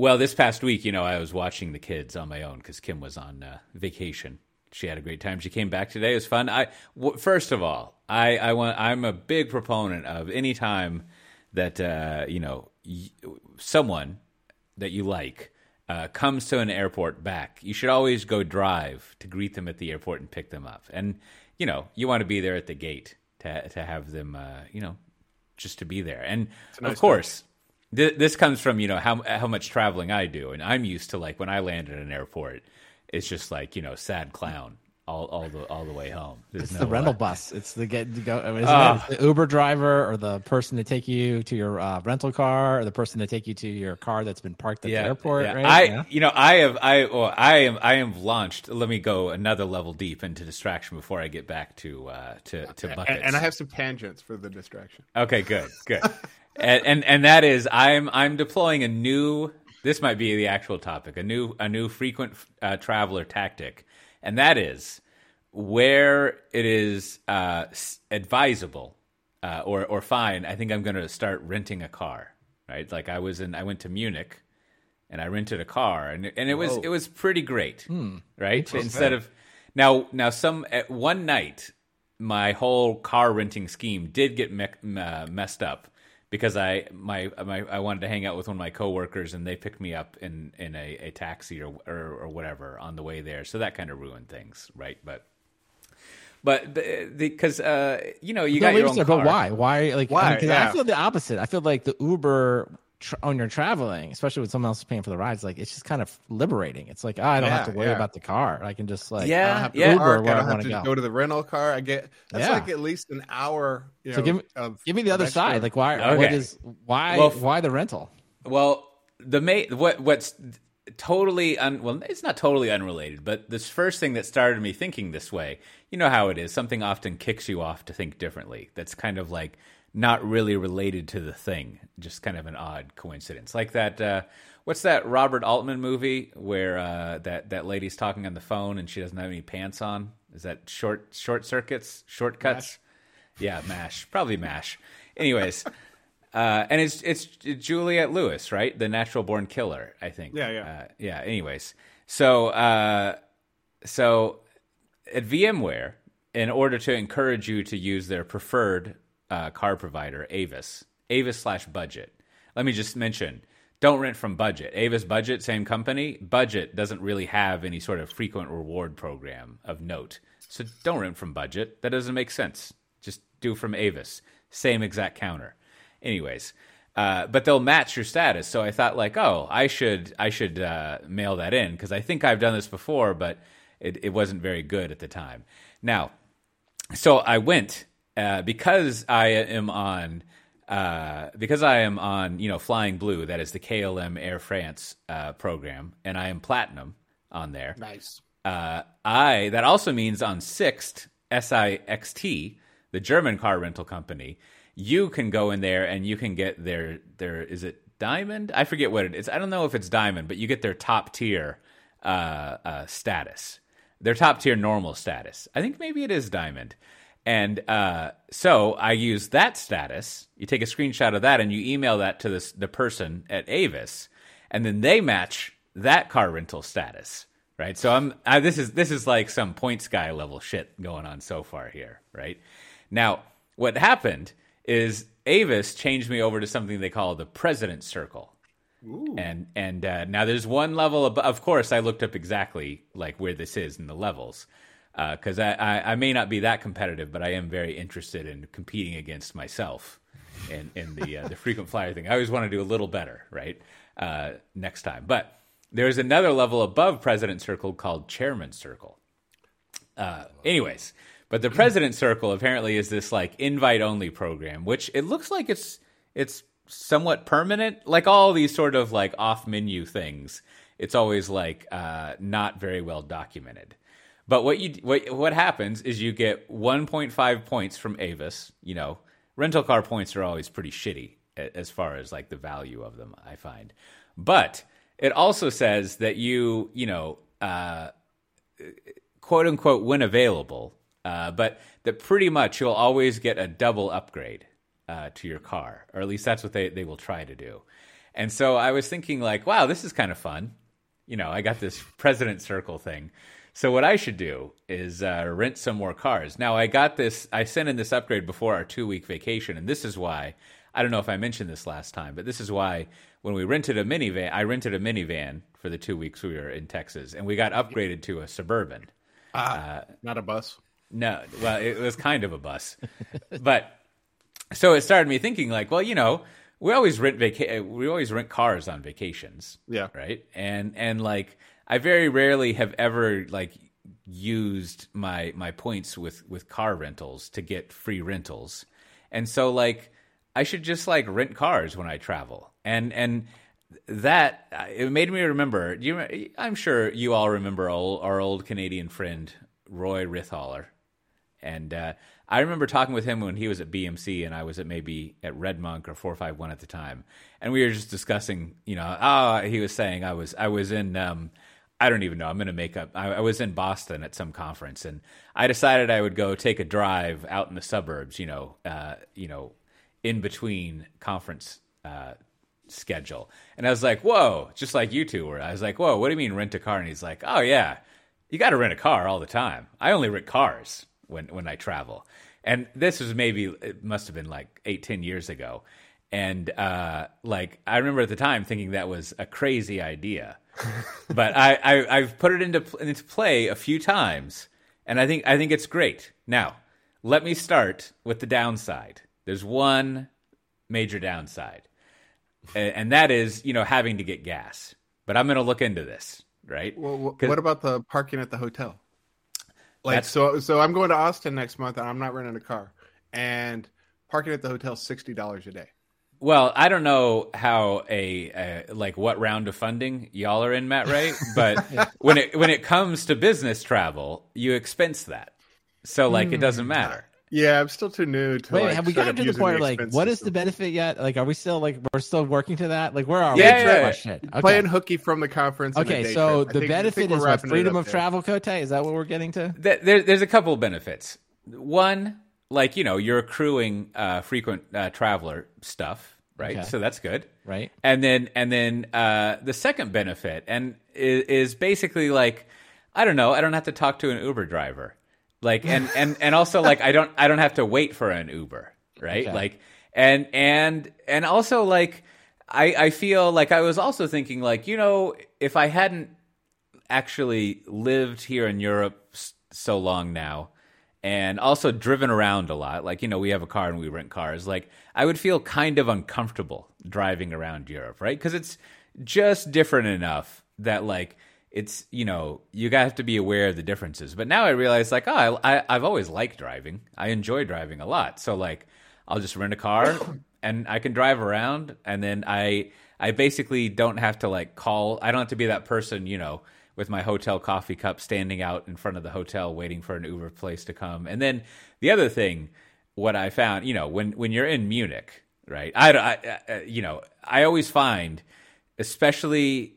Well, this past week, you know, I was watching the kids on my own because Kim was on uh, vacation. She had a great time. She came back today. It was fun. I w- first of all, I, I want. I'm a big proponent of any time that uh, you know y- someone that you like uh, comes to an airport back. You should always go drive to greet them at the airport and pick them up. And you know, you want to be there at the gate to to have them. Uh, you know, just to be there. And nice of course, th- this comes from you know how how much traveling I do, and I'm used to like when I land at an airport, it's just like you know sad clown all all the all the way home. There's It's no, the rental uh, bus. It's the get to go. Isn't Ah. it the Uber driver or the person to take you to your uh, rental car or the person to take you to your car that's been parked at the airport. yeah. Right? I, Yeah. you know, I have, I, well, I am, I am launched. Let me go another level deep into distraction before I get back to, uh, to, to buckets. And, and I have some tangents for the distraction. Okay, good, good. and, and and that is I'm I'm deploying a new. This might be the actual topic. A new a new frequent uh, traveler tactic, and that is where it is uh, advisable uh, or or fine. I think I'm going to start renting a car. Right, like I was in. I went to Munich, and I rented a car, and and it was Whoa. it was pretty great. Right, instead of now now some at one night my whole car renting scheme did get me- uh, messed up because I my, my I wanted to hang out with one of my coworkers and they picked me up in in a, a taxi or, or or whatever on the way there, so that kind of ruined things, right? But but because uh, you know you No, got your wait own car. but why? Why? Like, Why? I, mean, 'cause Yeah. I feel the opposite. I feel like the Uber tr- when you're traveling, especially when someone else is paying for the rides, like it's just kind of liberating. It's like oh, I don't have to worry yeah. about the car. I can just like Yeah, I don't have to yeah. Uber Park, where I I, don't have want to to go to the rental car. I get that's Yeah. like at least an hour. You So know, give me of, give me the other extra- side. Like why? Okay. What is why? Well, why the rental? Well, the ma- what what's totally un- well, it's not totally unrelated, but this first thing that started me thinking this way, you know how it is. Something often kicks you off to think differently. That's kind of like not really related to the thing, just kind of an odd coincidence. Like that. Uh, what's that Robert Altman movie where uh, that that lady's talking on the phone and she doesn't have any pants on? Is that short short circuits, shortcuts? Yeah, Mash. Probably Mash. Anyways, uh, and it's it's Juliette Lewis, right? The natural born killer, I think. Yeah, yeah. Uh, yeah. Anyways, so uh, so at VMware, in order to encourage you to use their preferred uh, car provider, Avis, Avis slash Budget. Let me just mention, don't rent from Budget. Avis Budget, same company. Budget doesn't really have any sort of frequent reward program of note, so don't rent from Budget. That doesn't make sense. Just do from Avis, same exact counter. Anyways. Uh, but they'll match your status. So I thought, like, oh, I should I should uh, mail that in because I think I've done this before, but it, it wasn't very good at the time. Now, so I went uh, because I am on uh, because I am on you know Flying Blue, that is the KLM Air France uh, program, and I am platinum on there. Nice. Uh, I that also means on Sixt SIXT, the German car rental company, you can go in there and you can get their their is it diamond? I forget what it is. I don't know if it's diamond, but you get their top tier uh, uh, status, their top tier normal status. I think maybe it is diamond. And uh, so I use that status. You take a screenshot of that and you email that to this, the person at Avis, and then they match that car rental status, right? So I'm I, this is this is like some points guy level shit going on so far here, right? Now, what happened is Avis changed me over to something they call the President Circle. And and uh, now there's one level above. Of course, I looked up exactly like where this is in the levels because I, I I may not be that competitive, but I am very interested in competing against myself in in the uh, the frequent flyer thing. I always want to do a little better, right? Uh, next time, but there's another level above President Circle called Chairman Circle. Uh, anyways, but the President Circle apparently is this like invite only program, which it looks like it's it's somewhat permanent. Like all these sort of like off menu things, it's always like uh, not very well documented. But what you what what happens is you get 1.5 points from Avis. You know, rental car points are always pretty shitty as far as like the value of them. I find, but it also says that you you know. Uh, quote unquote when available, uh, but that pretty much you'll always get a double upgrade uh, to your car, or at least that's what they, they will try to do. And so I was thinking like, wow, this is kind of fun. You know, I got this president circle thing. So what I should do is uh, rent some more cars. Now I got this. I sent in this upgrade before our two week vacation, and this is why. I don't know if I mentioned this last time, but this is why when we rented a minivan, I rented a minivan for the two weeks we were in Texas, and we got upgraded to a suburban. Ah, not a bus. No, well, it was kind of a bus, but so it started me thinking like, well, you know, we always rent vaca- we always rent cars on vacations, Yeah. right? And and like I very rarely have ever like used my my points with with car rentals to get free rentals, and so like I should just like rent cars when I travel, and and that it made me remember. You? I'm sure you all remember old, our old Canadian friend Roy Rithaler, and uh, I remember talking with him when he was at BMC and I was at maybe at RedMonk or four five one at the time, and we were just discussing. You know, oh, he was saying I was I was in. Um, I don't even know. I'm going to make up. I, I was in Boston at some conference, and I decided I would go take a drive out in the suburbs. You know, uh, you know, in between conference uh, schedule. And I was like, whoa, just like you two were. I was like, whoa, what do you mean rent a car? And he's like, oh, yeah, you got to rent a car all the time. I only rent cars when, when I travel. And this was maybe, it must have been like eight, ten years ago. And uh, like, I remember at the time thinking that was a crazy idea. but I, I, I've put it into, into play a few times. And I think, I think it's great. Now, let me start with the downside. There's one major downside and, and that is you know having to get gas. But I'm going to look into this, right? Well, what about the parking at the hotel? Like That's- so, so I'm going to Austin next month, and I'm not renting a car, and parking at the hotel sixty dollars a day. Well, I don't know how a, a like what round of funding y'all are in, Matt Ray, but when it when it comes to business travel, you expense that, so like it doesn't hmm. matter. Yeah, I'm still too new to. Wait, like, have we gotten to the abusing point like what is the benefit yet? Like, are we still like we're still working to that? Like, where are we? Yeah, yeah, yeah. Okay. playing hooky from the conference? Okay, day so trip. The think- benefit is what wrapping it freedom of there. travel, Cote. Is that what we're getting to? Th- There, there's a couple of benefits. One, like you know, you're accruing uh, frequent uh, traveler stuff, right? Okay. So that's good. Right. And then and then uh, the second benefit and is, is basically like I don't know, I don't have to talk to an Uber driver. Like and and and also like I don't I don't have to wait for an Uber, right? Okay. Like and and and also like I I feel like I was also thinking like, you know, if I hadn't actually lived here in Europe so long now and also driven around a lot. Like, you know, we have a car and we rent cars. Like, I would feel kind of uncomfortable driving around Europe, right? Because it's just different enough that, like, it's, you know, you have to be aware of the differences. But now I realize, like, oh, I, I, I've always liked driving. I enjoy driving a lot. So, like, I'll just rent a car and I can drive around. And then I, I basically don't have to, like, call. I don't have to be that person, you know, with my hotel coffee cup standing out in front of the hotel waiting for an Uber place to come. And then the other thing, what I found, you know, when when you're in Munich, right? I, I, I you know, I always find, especially,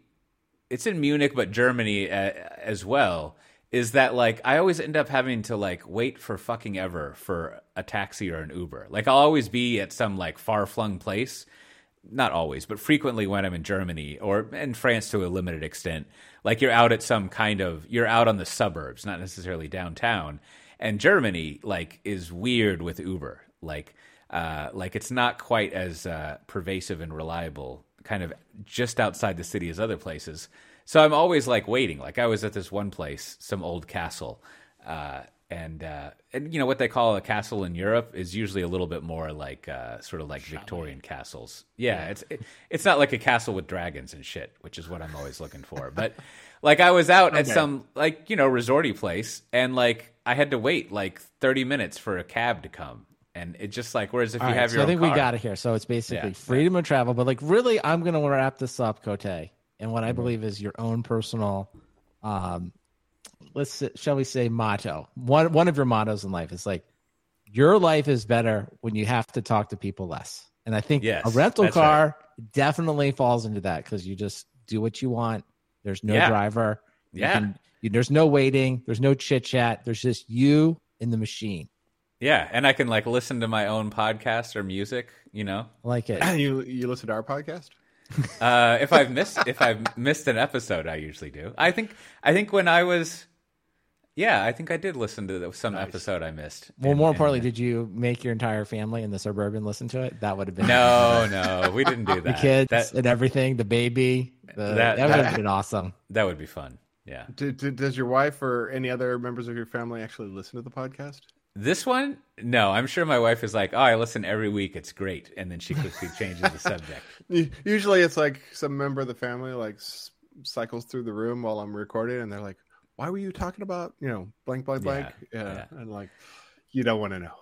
it's in Munich, but Germany uh, as well. Is that like I always end up having to like wait for fucking ever for a taxi or an Uber? Like I'll always be at some like far flung place not always, but frequently when I'm in Germany or in France to a limited extent, like you're out at some kind of you're out on the suburbs, not necessarily downtown. And Germany like is weird with Uber. Like uh like it's not quite as uh pervasive and reliable kind of just outside the city as other places. So I'm always like waiting. Like I was at this one place, some old castle. Uh and uh, and you know what they call a castle in Europe is usually a little bit more like uh, sort of like Victorian castles. Yeah, it's it, it's not like a castle with dragons and shit, which is what I'm always looking for. But like I was out at some like you know resorty place, and like I had to wait like 30 minutes for a cab to come, and it just like whereas if All you right, have so your I think car, we got it here. So it's basically Yeah. freedom of travel, but like really, I'm gonna wrap this up, Cote, and what I Mm-hmm. believe is your own personal, um, let's shall we say motto. One one of your mottos in life is like your life is better when you have to talk to people less. And I think Yes, a rental that's car definitely falls into that because you just do what you want. There's no Yeah. driver. You Yeah. can- you- there's no waiting. There's no chit chat. There's just you in the machine. yeah, and I can like listen to my own podcast or music, you know. Like it. you you listen to our podcast? Uh, if I've missed if I've missed an episode, I usually do. I think I think when I was, yeah, I think I did listen to the- some episode I missed. Well, And- more and- importantly, did you make your entire family in the suburban listen to it? That would have been no, no, we didn't do that. the kids that and everything, the baby. The, That- that, would that- have been awesome. that would be fun. Yeah, Do, do, does your wife or any other members of your family actually listen to the podcast? this one, no, I'm sure my wife is like, oh, I listen every week. It's great, and then she quickly changes the subject. Usually, it's like some member of the family like cycles through the room while I'm recording, and they're like, "Why were you talking about you know blank blank blank?" Yeah, yeah. and like, you don't want to know.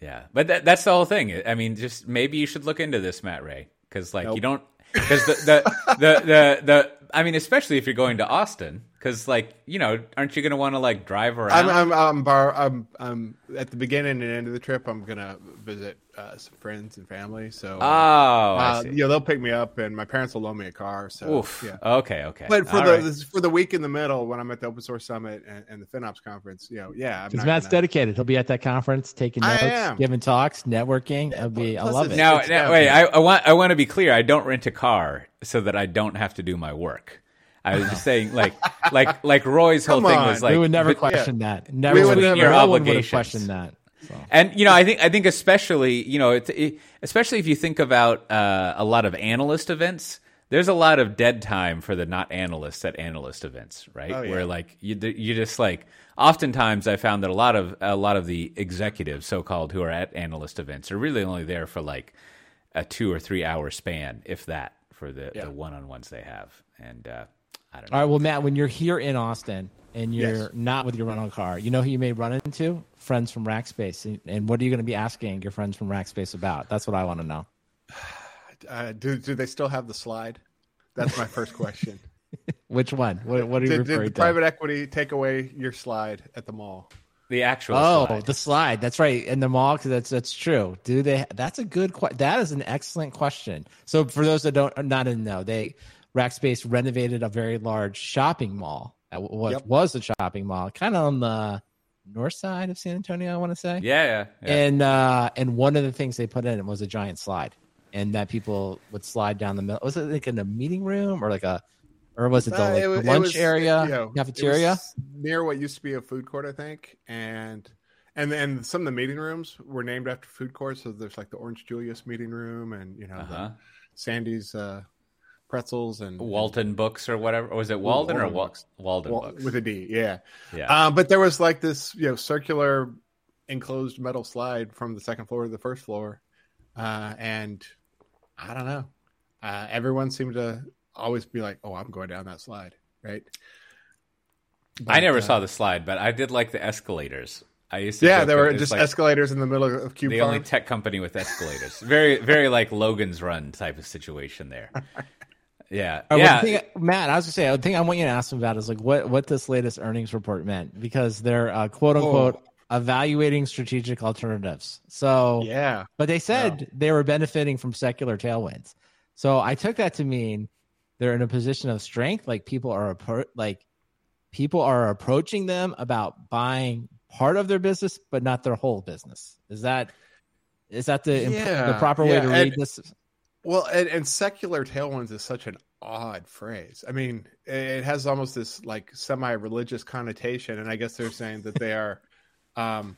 Yeah, but that, that's the whole thing. I mean, just maybe you should look into this, Matt Ray, because like you don't because the the, the the the I mean, especially if you're going to Austin, because like you know, aren't you going to want to like drive around? I'm I'm I'm, bar- I'm I'm at the beginning and end of the trip. I'm gonna visit uh, some friends and family. So, oh, I uh, see. you know, they'll pick me up, and my parents will loan me a car. So, Oof. yeah. Okay, okay. But for All the right. this, for the week in the middle, when I'm at the Open Source Summit and, and the FinOps conference, you know, yeah, I'm Because Matt's gonna- dedicated. He'll be at that conference, taking notes, giving talks, networking. It'll be. I plus love it. now, it's now wait. I, I want I want to be clear. I don't rent a car so that I don't have to do my work. I was just saying, like, like, like Roy's whole Come thing on. was like, we would never but- question that. Never. We would would have- never- no Your one would have questioned that. So. And you know, I think I think especially you know, it, it, especially if you think about uh, a lot of analyst events, there's a lot of dead time for the not analysts at analyst events, right? Oh, yeah. Where like you you just like oftentimes I found that a lot of a lot of the executives, so called, who are at analyst events are really only there for like a two or three hour span, if that, for the Yeah. the one on ones they have. And uh, I don't know. All right. Well, Matt, when you're here in Austin and you're Yes. not with your rental car, you know who you may run into? Friends from Rackspace. And, and what are you going to be asking your friends from Rackspace about? That's what I want to know. Uh, do do they still have the slide? That's my first question. Which one? What, what are you did, did referring the to? private equity take away your slide at the mall? The actual Oh, slide. the slide. That's right. In the mall, because that's that's true. Do they? That's a good. que- That is an excellent question. So for those that don't not in the know, they Rackspace renovated a very large shopping mall. At what Yep. was a shopping mall, kind of on the north side of San Antonio. I want to say. yeah, yeah, yeah. And uh, and one of the things they put in it was a giant slide, and that people would slide down the middle. Was it like in a meeting room or like a, or was it the, Uh, it wa- the it lunch was, area, you know, cafeteria? near what used to be a food court, I think, and and then some of the meeting rooms were named after food courts. So there's like the Orange Julius meeting room, and you know uh-huh. the Sandy's uh, pretzels and Walton Books or whatever. Or was it Walden, or Walden Wal- Books. Walden Wal- Books? with a D, yeah. yeah. Uh, but there was like this, you know, circular enclosed metal slide from the second floor to the first floor, uh, and I don't know. Uh, everyone seemed to always be like, "Oh, I'm going down that slide," right? I never uh, saw the slide, but I did like the escalators. I used to Yeah, there were just like escalators in the middle of Cube the Farm. only tech company with escalators. very, very like Logan's Run type of situation there. Yeah, right, yeah. thing- Matt, I was gonna say, the thing I want you to ask him about is like what what this latest earnings report meant because they're uh, quote unquote evaluating strategic alternatives. So, yeah, but they said they were benefiting from secular tailwinds. So I took that to mean they're in a position of strength. Like people are appro- like people are approaching them about buying part of their business, but not their whole business. Is that is that the imp- the proper way yeah, to and- read this? Well, and, and secular tailwinds is such an odd phrase. I mean, it has almost this like semi-religious connotation, and I guess they're saying that they are um,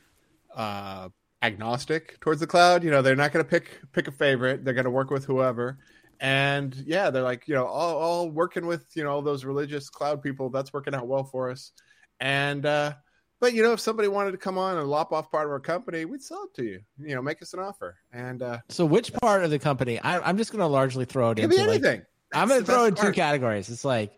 uh, agnostic towards the cloud. You know, they're not going to pick pick a favorite. They're going to work with whoever. And yeah, they're like, you know, all, all working with you know all those religious cloud people. That's working out well for us. And uh, but you know, if somebody wanted to come on and lop off part of our company, we'd sell it to you. You know, make us an offer. And uh, So which part of the company? I, I'm just going to largely throw it it could into be like, anything. I'm going to throw in best two categories. It's like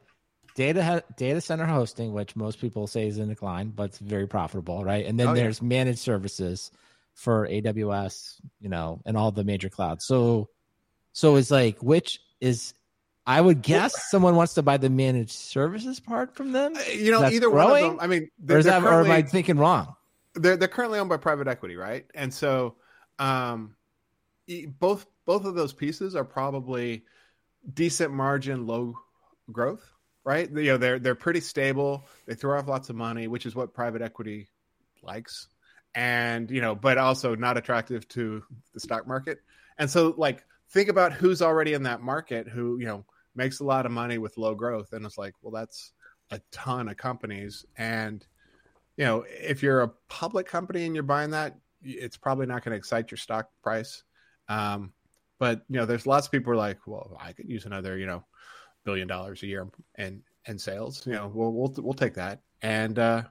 data data center hosting, which most people say is in decline, but it's very profitable, right? And then Oh, yeah. there's managed services for AWS, you know, and all the major clouds. So, so it's like which is. I would guess someone wants to buy the managed services part from them, Uh, You know, either one of them. I mean, they're, they're that, or am I thinking wrong? they're, they're currently owned by private equity, right? And so, um, both both of those pieces are probably decent margin, low growth, right? You know, they're they're pretty stable. They throw off lots of money, which is what private equity likes, and you know, but also not attractive to the stock market. And so, like think about who's already in that market who you know makes a lot of money with low growth, and it's like, well, that's a ton of companies, and you know, if you're a public company and you're buying that, it's probably not going to excite your stock price. Um, but you know, there's lots of people are like, well, I could use another, you know, billion dollars a year in in sales. You know, we'll we'll we'll take that. And uh,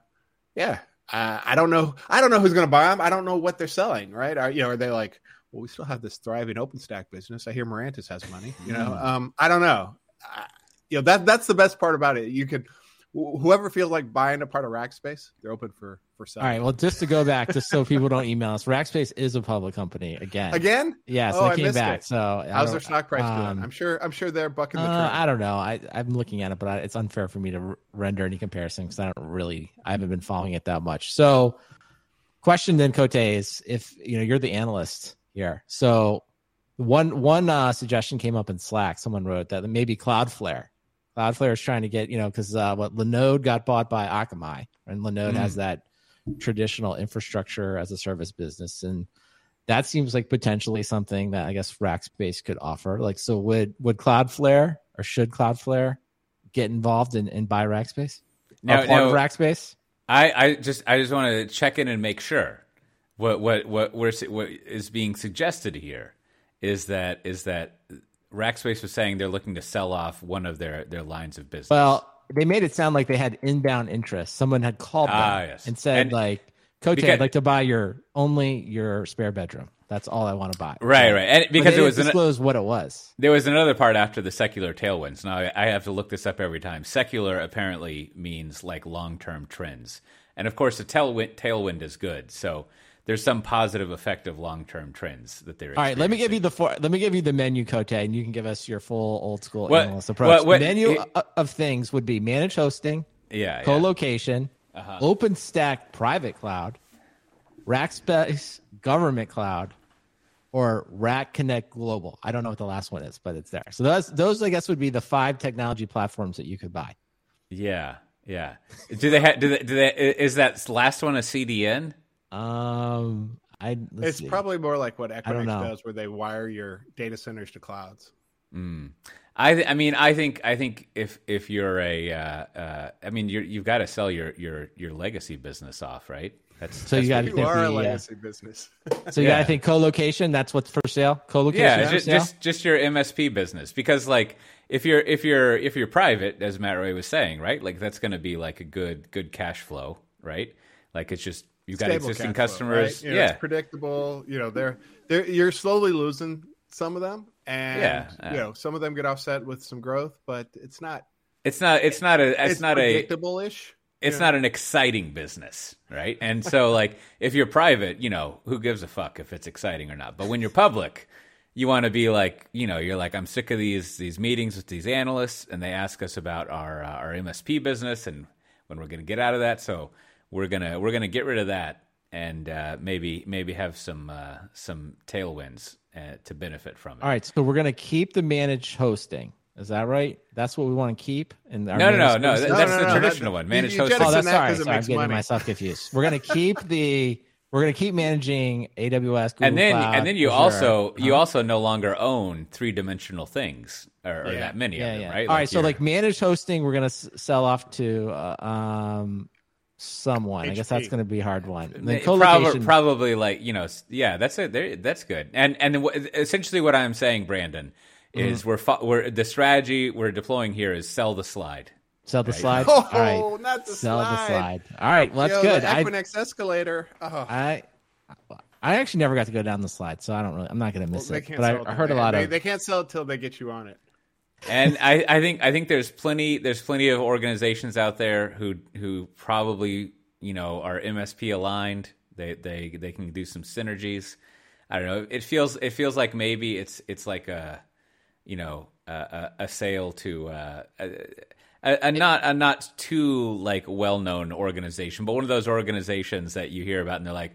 yeah, uh, I don't know. I don't know who's going to buy them. I don't know what they're selling. Right? Are you know? Are they like? Well, we still have this thriving OpenStack business. I hear Mirantis has money. You know, Hmm. um, I don't know. Uh, you know that that's the best part about it. You could wh- whoever feels like buying a part of Rackspace, they're open for for sale. All right. Well, just to go back, just so people don't email us, Rackspace is a public company again. Again, Yes, Oh, I they came back. it. So I how's their stock price um, doing? I'm sure. I'm sure they're bucking the Uh, trend. I don't know. I I'm looking at it, but I, it's unfair for me to r- render any comparison because I don't really. I haven't been following it that much. So, question then, Cote is if you know you're the analyst here. So, one one uh, suggestion came up in Slack. Someone wrote that maybe Cloudflare. Cloudflare is trying to get you know because uh, what Linode got bought by Akamai, and Linode has that traditional infrastructure as a service business, and that seems like potentially something that I guess Rackspace could offer. Like, so would would Cloudflare or should Cloudflare get involved in, in buy Rackspace? Now- or part of now- Rackspace? I, I just I just want to check in and make sure what what what we're, what is being suggested here is that is that Rackspace was saying they're looking to sell off one of their their lines of business. Well, they made it sound like they had inbound interest. Someone had called them Ah, yes. and said, And- like, Coach, Because- I'd like to buy your only your spare bedroom. That's all I want to buy. right, right, and because it was didn't an, what it was. There was another part after the secular tailwinds. Now I, I have to look this up every time. Secular apparently means like long term trends, and of course, a tailwind tailwind is good. So there's some positive effect of long term trends that they're. All right, let me give you the four, let me give you the menu, Cote, and you can give us your full old school What- analyst approach. what- what- menu it- of things would be managed hosting, yeah, yeah. co-location, Uh-huh. OpenStack private cloud, Rackspace government cloud, or Rack Connect Global. I don't know what the last one is, but it's there. So those those I guess would be the five technology platforms that you could buy. Yeah, yeah. Do they have? Do they? Do they? Is that last one a CDN? Um, I it's see. probably more like what don't Equinix does, where they wire your data centers to clouds. I, th- I mean, I think, I think if if you're a, uh, uh, I mean, you're, you've got to sell your your your legacy business off, right? That's So you got what to think are a the, uh, legacy business. so you Yeah. got to think co-location. That's what's for sale. Co-location. yeah, just, just just your MSP business because like if you're if you're if you're private, as Matt Ray was saying, right? Like that's going to be like a good good cash flow, right? Like it's just you've got existing cash flow, customers, right? You know, yeah, it's predictable. You know, they're they're you're slowly losing some of them, and Yeah, you know some of them get offset with some growth, but it's not it's not it's not a it's, not a predictable ish. it's not an exciting business, right? And so, like, if you're private, you know, who gives a fuck if it's exciting or not? But when you're public, you want to be like, you know, you're like, I'm sick of these these meetings with these analysts, and they ask us about our uh, our MSP business and when we're going to get out of that. So we're gonna we're gonna get rid of that and uh, maybe maybe have some uh, some tailwinds uh, to benefit from it. All right, so we're gonna keep the managed hosting. Is that right? That's what we want to keep. And No, no, no, no. that- That's no, the no, that- traditional one. you- Managed you hosting. Oh, that's that sorry. 'cause sorry I'm getting money. myself confused. We're gonna keep the we're gonna keep managing AWS, Google and then Cloud, and then you Azure. also you Huh? also no longer own three dimensional things or, or Yeah. that many yeah of them, yeah. right? All right, so you're- like managed hosting, we're gonna s- sell off to uh, um someone. I guess that's gonna be a hard one. And then probably, probably like you know yeah that's it that's good and and then essentially what i'm saying brandon is Mm-hmm. we're fo- we're the strategy we're deploying here is sell the slide sell the slide. Oh, All right, not the sell slide. the slide. All right, well that's Yo, good. The I, Equinix escalator. Oh, I I actually never got to go down the slide, so I don't really. I'm not gonna miss they it. But I, I heard a lot they, of. They can't sell it till they get you on it. And I, I think I think there's plenty there's plenty of organizations out there who who probably you know are MSP aligned. They they they can do some synergies. I don't know. It feels it feels like maybe it's it's like a you know a, a, sale to uh, a, a, not a not too like well known organization, but one of those organizations that you hear about and they're like.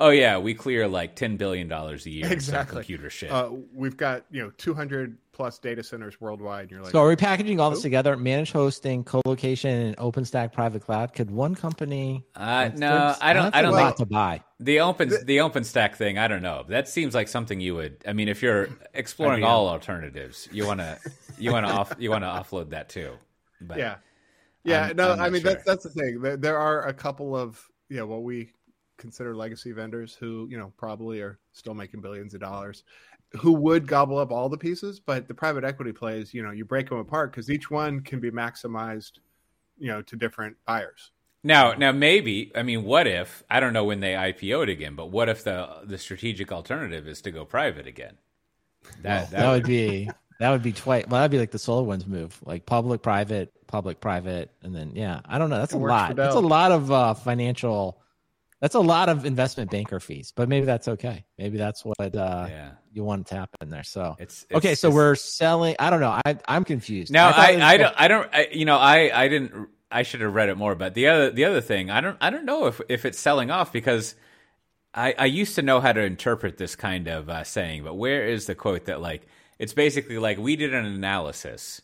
oh yeah, we clear like ten billion dollars a year Exactly. computer shit. Uh, we've got you know 200 plus data centers worldwide. And you're like, So are we packaging all this together? Managed hosting, co-location, and OpenStack private cloud. Could one company? uh, no, I don't. that's I a don't lot think to buy. the open the OpenStack thing. I don't know. That seems like something you would. I mean, if you're exploring IBM. all alternatives, you want to you want to off you want to offload that too. But yeah, yeah. I'm- no, I'm I mean sure. that's that's the thing. There, there are a couple of you know what we consider legacy vendors who you know probably are still making billions of dollars, who would gobble up all the pieces. But the private equity plays, you know, you break them apart because each one can be maximized, you know, to different buyers. Now, now maybe I mean, what if I don't know when they IPO'd again, but what if the the strategic alternative is to go private again? That That would be that would be twice. Well, that'd be like the SolarWinds move, like public, private, public, private, and then yeah, I don't know. That's It a lot. That's a lot of uh, financial. That's a lot of investment banker fees, but maybe that's okay. Maybe that's what uh, yeah. you want to tap in there. So It's, okay, so it's- we're selling. I don't know. I I'm confused. Now it I, I don't I don't I, you know I I didn't I should have read it more but the other the other thing I don't I don't know if if it's selling off because I I used to know how to interpret this kind of uh, saying but where is the quote that like it's basically like we did an analysis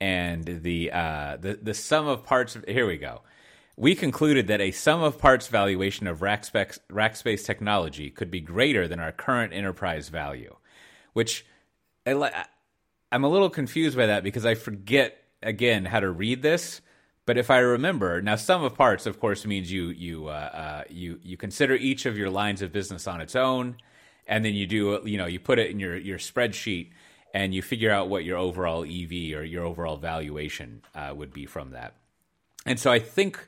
and the uh the the sum of parts of here we go we concluded that a sum of parts valuation of Rackspace, technology could be greater than our current enterprise value, which I'm a little confused by that because I forget again how to read this. But if I remember, now sum of parts, of course, means you you uh, uh, you you consider each of your lines of business on its own, and then you do you know you put it in your your spreadsheet and you figure out what your overall EV or your overall valuation uh, would be from that. And so I think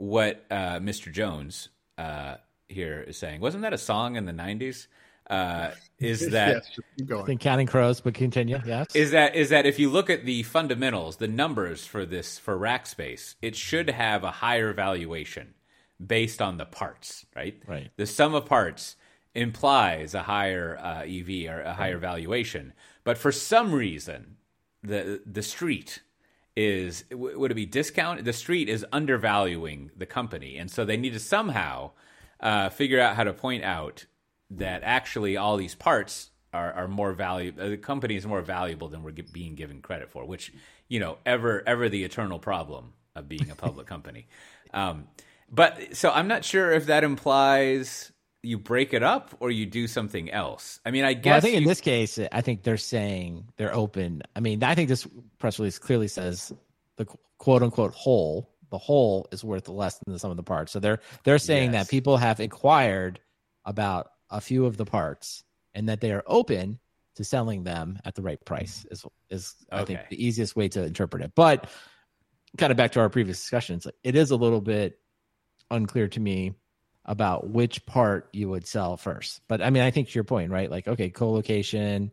what uh, Mr. Jones uh, here is saying wasn't that a song in the '90s? Uh, is that yes, just. I think counting crows, but continue. Yes. is that is that if you look at the fundamentals, the numbers for this for Rackspace, it should have a higher valuation based on the parts, right? Right. The sum of parts implies a higher uh, EV or a higher valuation, but for some reason, the the street is would it be discount? The street is undervaluing the company, and so they need to somehow uh, figure out how to point out that actually all these parts are, are more valuable. The company is more valuable than we're being given credit for, which you know ever ever the eternal problem of being a public company. Um, but so I'm not sure if that implies you break it up or you do something else. I mean, I guess Well, I think in this case, I think they're saying they're open. I mean, I think this press release clearly says the quote unquote whole, the whole is worth less than the sum of the parts. So they're they're saying Yes. that people have inquired about a few of the parts and that they are open to selling them at the right price. Is is I think the easiest way to interpret it. But kind of back to our previous discussions, it is a little bit unclear to me about which part you would sell first. But I mean, I think to your point, right? Like, okay, co-location,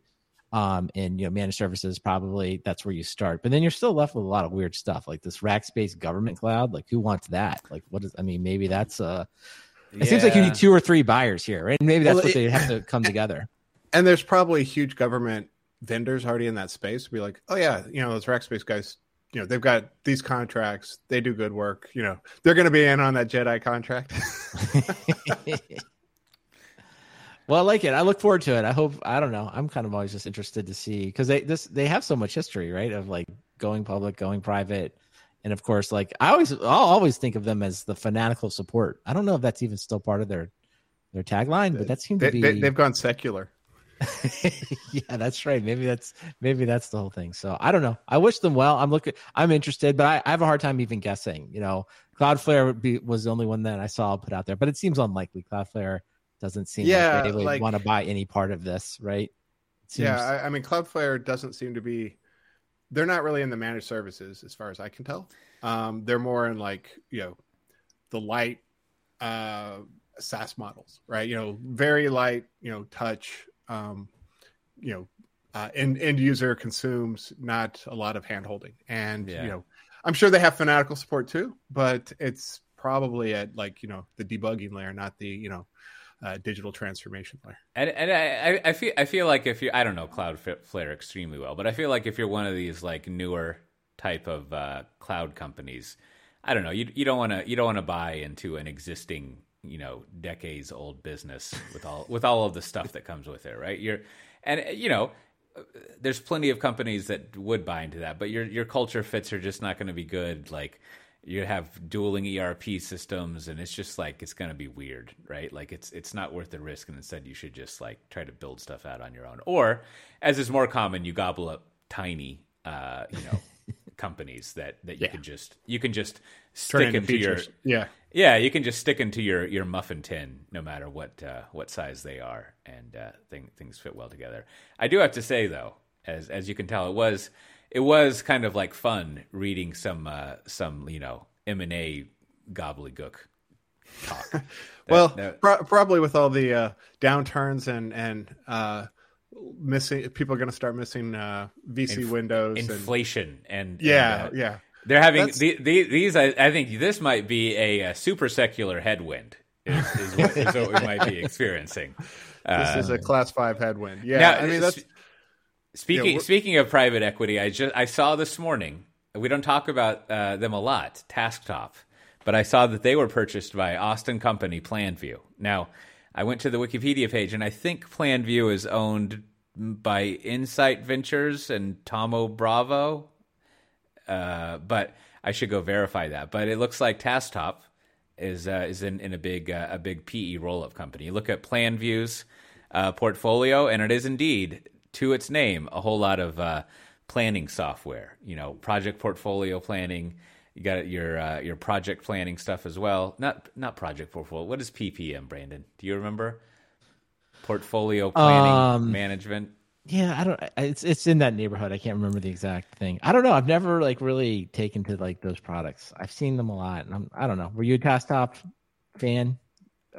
um, and you know, managed services probably that's where you start. But then you're still left with a lot of weird stuff, like this Rackspace government cloud. Like, who wants that? Like, what is? I mean, maybe that's uh It seems like you need two or three buyers here, right? And maybe that's Well, what it- they have to come together. and there's probably huge government vendors already in that space. Be like, oh yeah, you know those Rackspace guys. You know they've got these contracts. They do good work. You know they're going to be in on that Jedi contract. well, I like it. I look forward to it. I hope. I don't know. I'm kind of always just interested to see because they this they have so much history, right? Of like going public, going private, and of course, like I always I'll always think of them as the fanatical support. I don't know if that's even still part of their their tagline, but that seemed to be. they, they've gone secular. yeah, that's right. Maybe that's maybe that's the whole thing. So I don't know. I wish them well. I'm looking. I'm interested, but I, I have a hard time even guessing. You know, Cloudflare would be, was the only one that I saw put out there, but it seems unlikely. Cloudflare doesn't seem Yeah, like they would like- want to buy any part of this, right? Seems, Yeah, I, I mean Cloudflare doesn't seem to be. They're not really in the managed services, as far as I can tell. Um, they're more in like you know, the light uh, SaaS models, right? You know, very light, you know, touch. Um, you know, uh, end end user consumes not a lot of hand holding, and Yeah. you know, I'm sure they have fanatical support too, but it's probably at like you know the debugging layer, not the you know uh, digital transformation layer. And, and I, I- I feel I feel like if you I don't know Cloudflare extremely well, but I feel like if you're one of these like newer type of uh, cloud companies, I don't know you you don't want to you don't want to buy into an existing you know decades old business with all with all of the stuff that comes with it, right? You're and you know there's plenty of companies that would buy into that, but your your culture fits are just not going to be good. Like you have dueling ERP systems, and it's just like it's going to be weird, right? Like it's it's not worth the risk, and instead you should just like try to build stuff out on your own, or as is more common, you gobble up tiny, uh, you know. companies that that you Yeah. can just you can just stick into into your yeah. yeah, you can just stick into your, your muffin tin, no matter what uh, what size they are, and uh, thing, things fit well together. I do have to say though, as as you can tell, it was it was kind of like fun reading some uh, some you know M and A gobbledygook talk. That- well, that- pro- probably with all the uh, downturns and and uh, missing, people are going to start missing uh, VC Inf- windows. and, inflation and yeah, and, uh, yeah. They're having the, the, these. I, I think this might be a, uh super secular headwind. Is, is, what, is what we might be experiencing. This is a class five headwind. Yeah, Now, I mean that's Speaking Yeah, speaking of private equity, I just I saw this morning. We don't talk about uh, them a lot, Tasktop, but I saw that they were purchased by Austin company Planview. Now, I went to the Wikipedia page, and I think Planview is owned by Insight Ventures and Thoma Bravo. Uh, but I should go verify that. But it looks like Tasktop is uh, is in, in a big uh, a big PE roll up company. You look at PlanView's uh, portfolio, and it is indeed to its name a whole lot of uh, planning software. You know, project portfolio planning. You got your uh, your project planning stuff as well. Not not project portfolio. What is PPM, Brandon? Do you remember? Portfolio planning Um, management. Yeah, I don't. It's it's in that neighborhood. I can't remember the exact thing. I don't know. I've never like really taken to like those products. I've seen them a lot, and I'm. I don't know. Were you a Tasktop fan?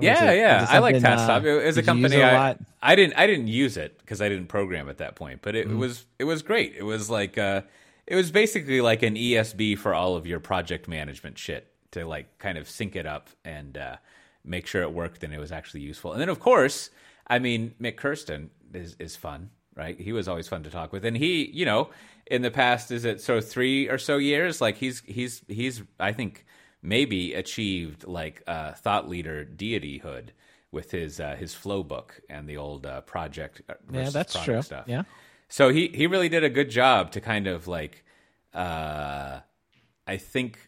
Yeah, it- yeah, I like something, Tasktop. uh, it was a did you use company a I, lot? I didn't I didn't use it because I didn't program at that point, but it, Mm-hmm. it was it was great. It was like uh, it was basically like an ESB for all of your project management shit to like kind of sync it up and uh, make sure it worked and it was actually useful. And then of course, I mean Mik Kersten is is fun, right? He was always fun to talk with, and he you know in the past is it so three or so years like he's he's he's I think maybe achieved like uh, thought leader deityhood with his uh, his flow book and the old uh, project uh, Yeah, that's true. stuff. Yeah. So he he really did a good job to kind of like uh, I think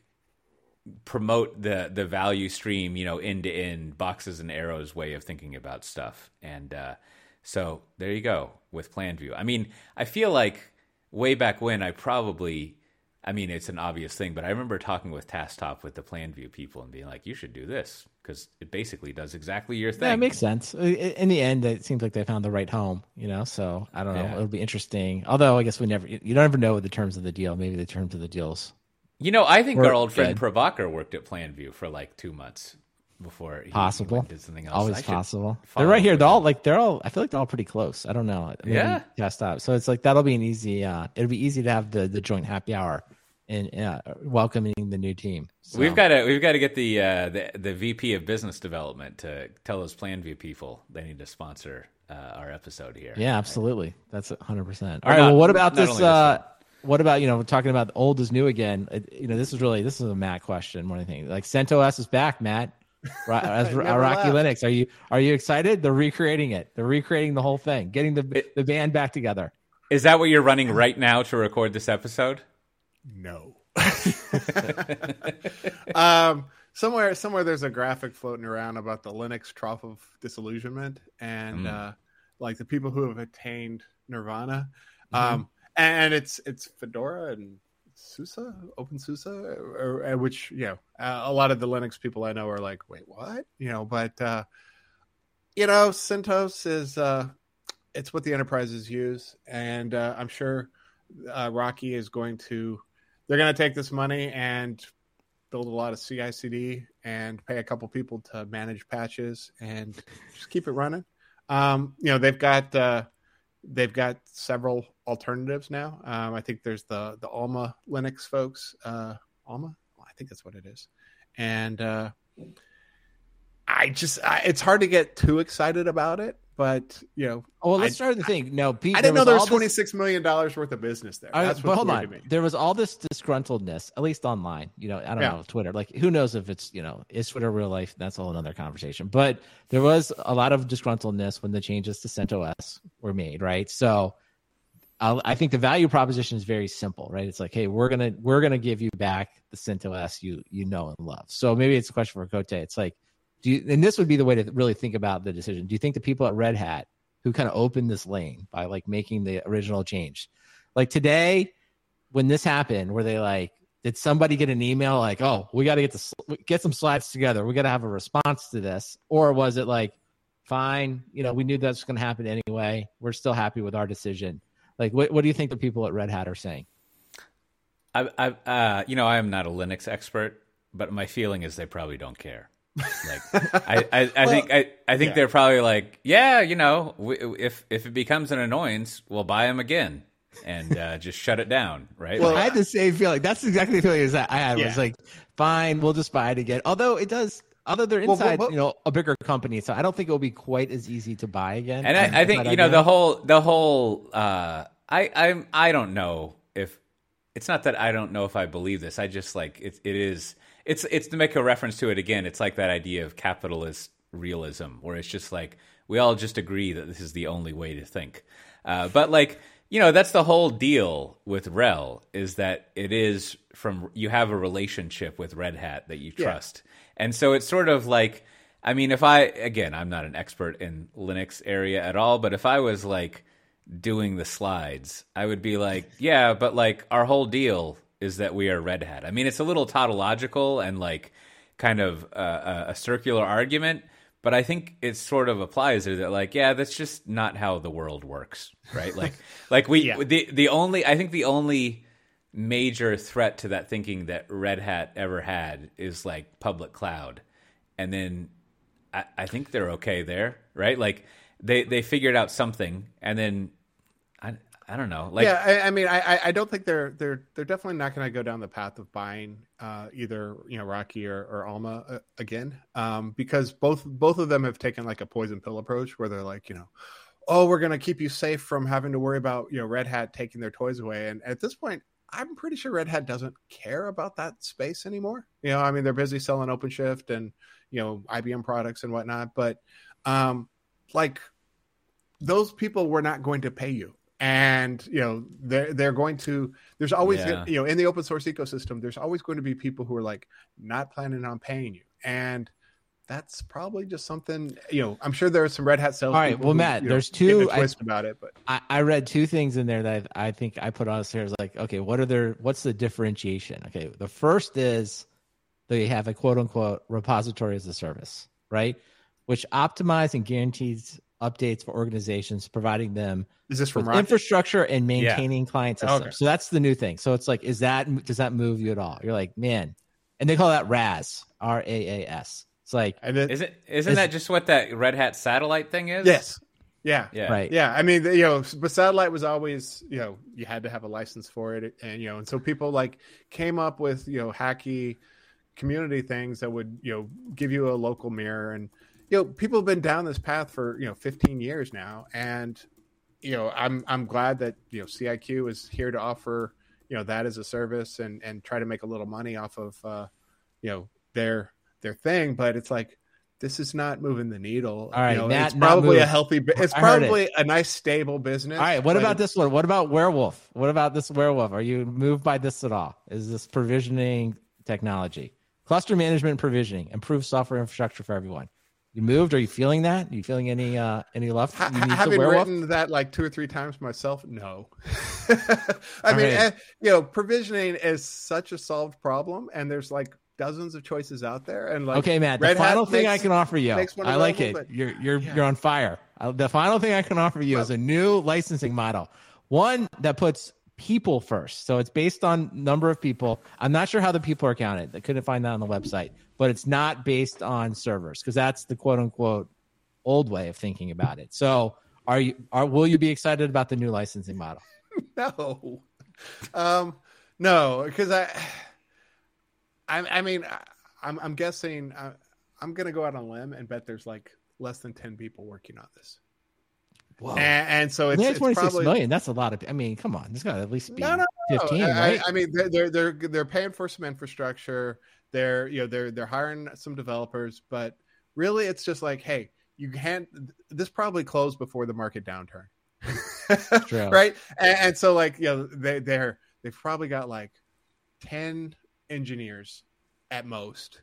promote the the value stream, you know, end to end boxes and arrows way of thinking about stuff. And uh, so there you go with PlanView. I mean, I feel like way back when I probably I mean, it's an obvious thing, but I remember talking with Tasktop with the PlanView people and being like, "You should do this because it basically does exactly your thing." Yeah, it makes sense. In the end, it seems like they found the right home. You know, so I don't know. Yeah. It'll be interesting. Although I guess we never. You don't ever know the terms of the deal. Maybe the terms of the deals. You know, I think our old friend good. Prabhakar worked at PlanView for like two months before he, he Possible. and did something else. Always possible. They're right here. They're all like they're all. I feel like they're all pretty close. I don't know. Maybe Yeah. Cast up. So it's like that'll be an easy. uh It'll be easy to have the the joint happy hour and uh, welcoming the new team. So, We've got to we've got to get the, uh, the the VP of Business Development to tell those PlanView people they need to sponsor uh, our episode here. Yeah, absolutely. That's hundred percent. All right. not- well, what about this? this uh one. What about you know we're talking about old is new again? You know, this is really this is a Matt question than anything. Like CentOS is back, Matt. Ro- As Never Rocky left. Linux, are you are you excited? They're recreating it. They're recreating the whole thing, getting the It- the band back together. Is that what you're running right now to record this episode? No. um, somewhere, somewhere, there's a graphic floating around about the Linux trough of disillusionment, and Mm. uh, like the people who have attained nirvana. Mm-hmm. Um, and it's it's Fedora and SUSE, OpenSUSE, or, or, which you know, uh, a lot of the Linux people I know are like, wait, what? You know, but uh, you know, CentOS is uh, it's what the enterprises use, and uh, I'm sure uh, Rocky is going to they're going to take this money and build a lot of CI/CD and pay a couple people to manage patches and just keep it running. Um, you know, they've got uh, they've got several alternatives now. Um, I think there's the the Alma Linux folks. Uh, Alma, I think that's what it is, and uh, I just I, it's hard to get too excited about it, but you know. Well, let's I, start the thing. No, Pete, I didn't know there was all twenty six million dollars worth of business there. I- That's but what's hold on. to me. There was all this disgruntledness, at least online. You know, I don't Yeah. know Twitter. Like, who knows if it's you know is Twitter real life? That's a whole other conversation. But there was a lot of disgruntledness when the changes to CentOS were made, right? So, I'll, I think the value proposition is very simple, right? It's like, hey, we're gonna we're gonna give you back the CentOS you you know and love. So maybe it's a question for Cote. It's like, do you? And this would be the way to really think about the decision. Do you think the people at Red Hat who kind of opened this lane by like making the original change, like today? when this happened, were they like, did somebody get an email like, "Oh, we got to get the get some slides together. We got to have a response to this," or was it like, "Fine, you know, we knew that's going to happen anyway. We're still happy with our decision." Like, what what do you think the people at Red Hat are saying? I, I, uh, you know, I am not a Linux expert, but my feeling is they probably don't care. Like, I, I, I think, I, I think yeah. they're probably like, yeah, you know, we, if if it becomes an annoyance, we'll buy them again and uh, just shut it down, right? Well, Like, I had the same feeling. That's exactly the feeling as I had. Yeah. Was like, fine, we'll just buy it again. Although it does, although they're inside, well, well- you know, a bigger company, so I don't think it will be quite as easy to buy again. and Um, I, I think you know do. the whole the whole uh, I I'm I don't know if it's not that I don't know if I believe this. I just like it. It is it's it's to make a reference to it again. It's like that idea of capitalist realism, where it's just like we all just agree that this is the only way to think. Uh, but like you know, that's the whole deal with RHEL is that it is from you have a relationship with Red Hat that you Yeah. trust, and so it's sort of like. I mean, if I again, I'm not an expert in Linux area at all, but if I was like doing the slides, I would be like, yeah, but like our whole deal is that we are Red Hat. I mean, it's a little tautological and like kind of uh, a, a circular argument, but I think it sort of applies there that like, yeah, that's just not how the world works, right? Like, like we Yeah. the the only I think the only major threat to that thinking that Red Hat ever had is like public cloud, and then I, I think they're okay there, right? Like they they figured out something, and then I don't know, like yeah, I, I mean, I, I- I don't think they're they're they're definitely not going to go down the path of buying uh, either you know Rocky or, or Alma uh, again, um, because both both of them have taken like a poison pill approach where they're like, you know, oh, we're going to keep you safe from having to worry about you know Red Hat taking their toys away, and at this point. I'm pretty sure Red Hat doesn't care about that space anymore. You know, I mean, they're busy selling OpenShift and you know IBM products and whatnot, but um, like those people were not going to pay you and you know they're they're going to there's always Yeah. you know in the open source ecosystem there's always going to be people who are like not planning on paying you and that's probably just something you know i'm sure there are some red hat sales All right, well, Matt, there's two- I- twist about it but I, I read two things in there that I, I think I put on here. Is like, okay, what are their what's the differentiation? Okay, the first is they have a quote unquote repository as a service, right? Which optimize and guarantees updates for organizations, providing them is this from infrastructure and maintaining client systems. Okay. So that's the new thing. So it's like, is that does that move you at all? You're like, man, and they call that RAS, R A A S. It's like, and it, isn't isn't Is- that just what that Red Hat satellite thing is? yes yeah yeah, right, yeah i mean you know but satellite was always you know you had to have a license for it and you know and so people like came up with you know hacky community things that would you know give you a local mirror and you know people have been down this path for you know 15 years now and you know i'm i'm glad that you know ciq is here to offer you know that as a service and and try to make a little money off of uh you know their their thing but it's like this is not moving the needle. All right, you know, Matt, it's probably a healthy. It's probably a nice stable business. All right. What about this one? What about Warewulf? What about this Warewulf? Are you moved by this at all? Is this provisioning technology, cluster management, and provisioning, improve software infrastructure for everyone? You moved? Are you feeling that? Are you feeling any uh any love? Ha- You need to having written that like two or three times myself, no. I All mean, right. eh, you know, provisioning is such a solved problem, and there's like dozens of choices out there. And like, okay, Matt. The Red Hat final thing I can offer you, I like it. but- You're you're Yeah. you're on fire. Uh, The final thing I can offer you is a new licensing model, one that puts people first. So it's based on number of people. I'm not sure how the people are counted. I couldn't find that on the website, but it's not based on servers because that's the quote unquote old way of thinking about it. So are you are will you be excited about the new licensing model? no, um, no, because I, I, I mean, I, I'm, I'm guessing, I, I'm gonna go out on a limb and bet there's like less than ten people working on this. Whoa. And, and so it's, it's 26 probably million. That's a lot of. I mean, come on. There's got to at least be No, no, no. 15, I, right? I mean, they're, they're they're they're paying for some infrastructure. They're you know they're they're hiring some developers, but really, it's just like, hey, you can't. This probably closed before the market downturn, True. right? And, and so, like, you know, they they're they've probably got like ten engineers at most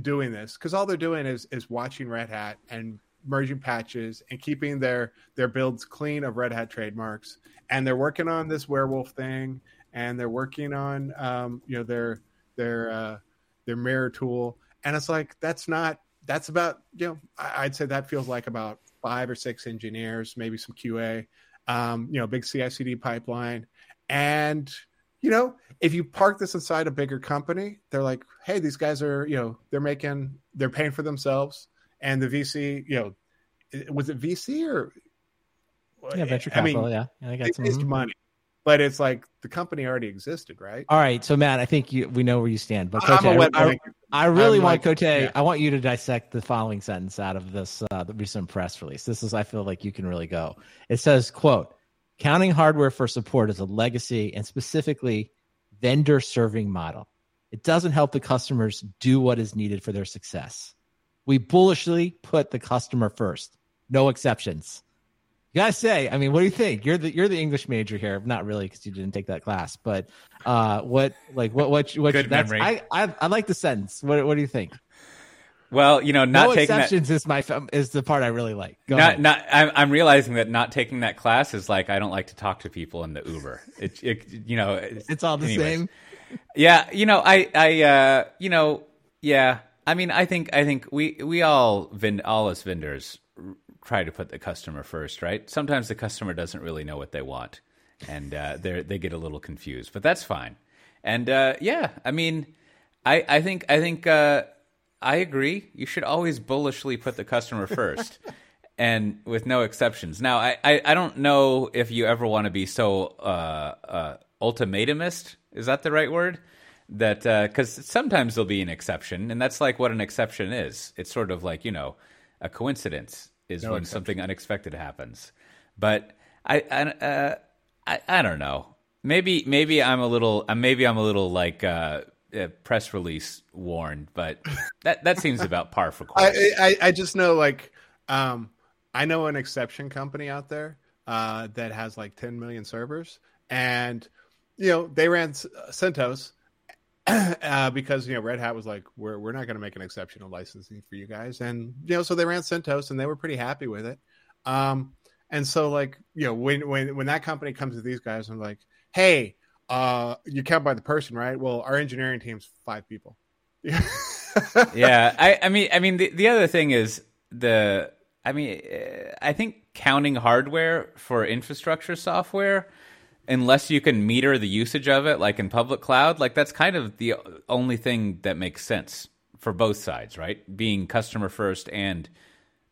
doing this because all they're doing is is watching Red Hat and merging patches and keeping their their builds clean of Red Hat trademarks. And they're working on this Warewulf thing, and they're working on um, you know their their uh, their mirror tool. And it's like that's not that's about you know I'd say that feels like about five or six engineers, maybe some QA, um, you know, big CI/CD pipeline, and you know if you park this inside a bigger company, they're like, hey, these guys are you know they're making they're paying for themselves, and the VC you know was it VC or yeah, venture I mean, capital. yeah, yeah, I got they some. mhm. money, but it's like the company already existed, right? All right, so Matt, I think you we know where you stand, but Cote, wet I. I really I'm want like- Cote. yeah. I want you to dissect the following sentence out of this uh, the recent press release. This is, I feel like you can really go. It says, "quote Counting hardware for support is a legacy and specifically vendor serving model. It doesn't help the customers do what is needed for their success. We bullishly put the customer first, no exceptions." You gotta say, I mean, what do you think? You're the you're the English major here, not really because you didn't take that class, but uh, what like what what what? Good that's, memory. I, I I like the sentence. What what do you think? Well, you know, not no taking exceptions is my is the part I really like. Go Not, ahead. not. I'm, I'm realizing that not taking that class is like I don't like to talk to people in the Uber. It, it you know, it's, it's all the anyways. same. Yeah, you know, I, I, uh, you know, yeah. I mean, I think, I think we, we all, vend, all us vendors, try to put the customer first, right? Sometimes the customer doesn't really know what they want, and uh, they they get a little confused, but that's fine. And uh, yeah, I mean, I, I think, I think, uh, I agree. You should always bullishly put the customer first. and with no exceptions. Now, I, I, I don't know if you ever want to be so uh, uh, ultimatumist. Is that the right word? That because sometimes there'll be an exception, and that's like what an exception is. It's sort of like you know, a coincidence is No when exception. something unexpected happens. But I I, uh, I I don't know. Maybe maybe I'm a little uh, maybe I'm a little like uh, uh, press release warned, but that that seems about par for course. I, I I just know like um I know an exception company out there uh that has like 10 million servers and you know they ran CentOS uh, because you know Red Hat was like we're we're not going to make an exception of licensing for you guys and you know so they ran CentOS and they were pretty happy with it. Um and so like you know when when when that company comes to these guys I'm like hey uh you count by the person right? Well our engineering team's five people. Yeah, I, I mean, I mean, the, the other thing is the, I mean, uh, I think counting hardware for infrastructure software, unless you can meter the usage of it, like in public cloud, like that's kind of the only thing that makes sense for both sides, right? Being customer first and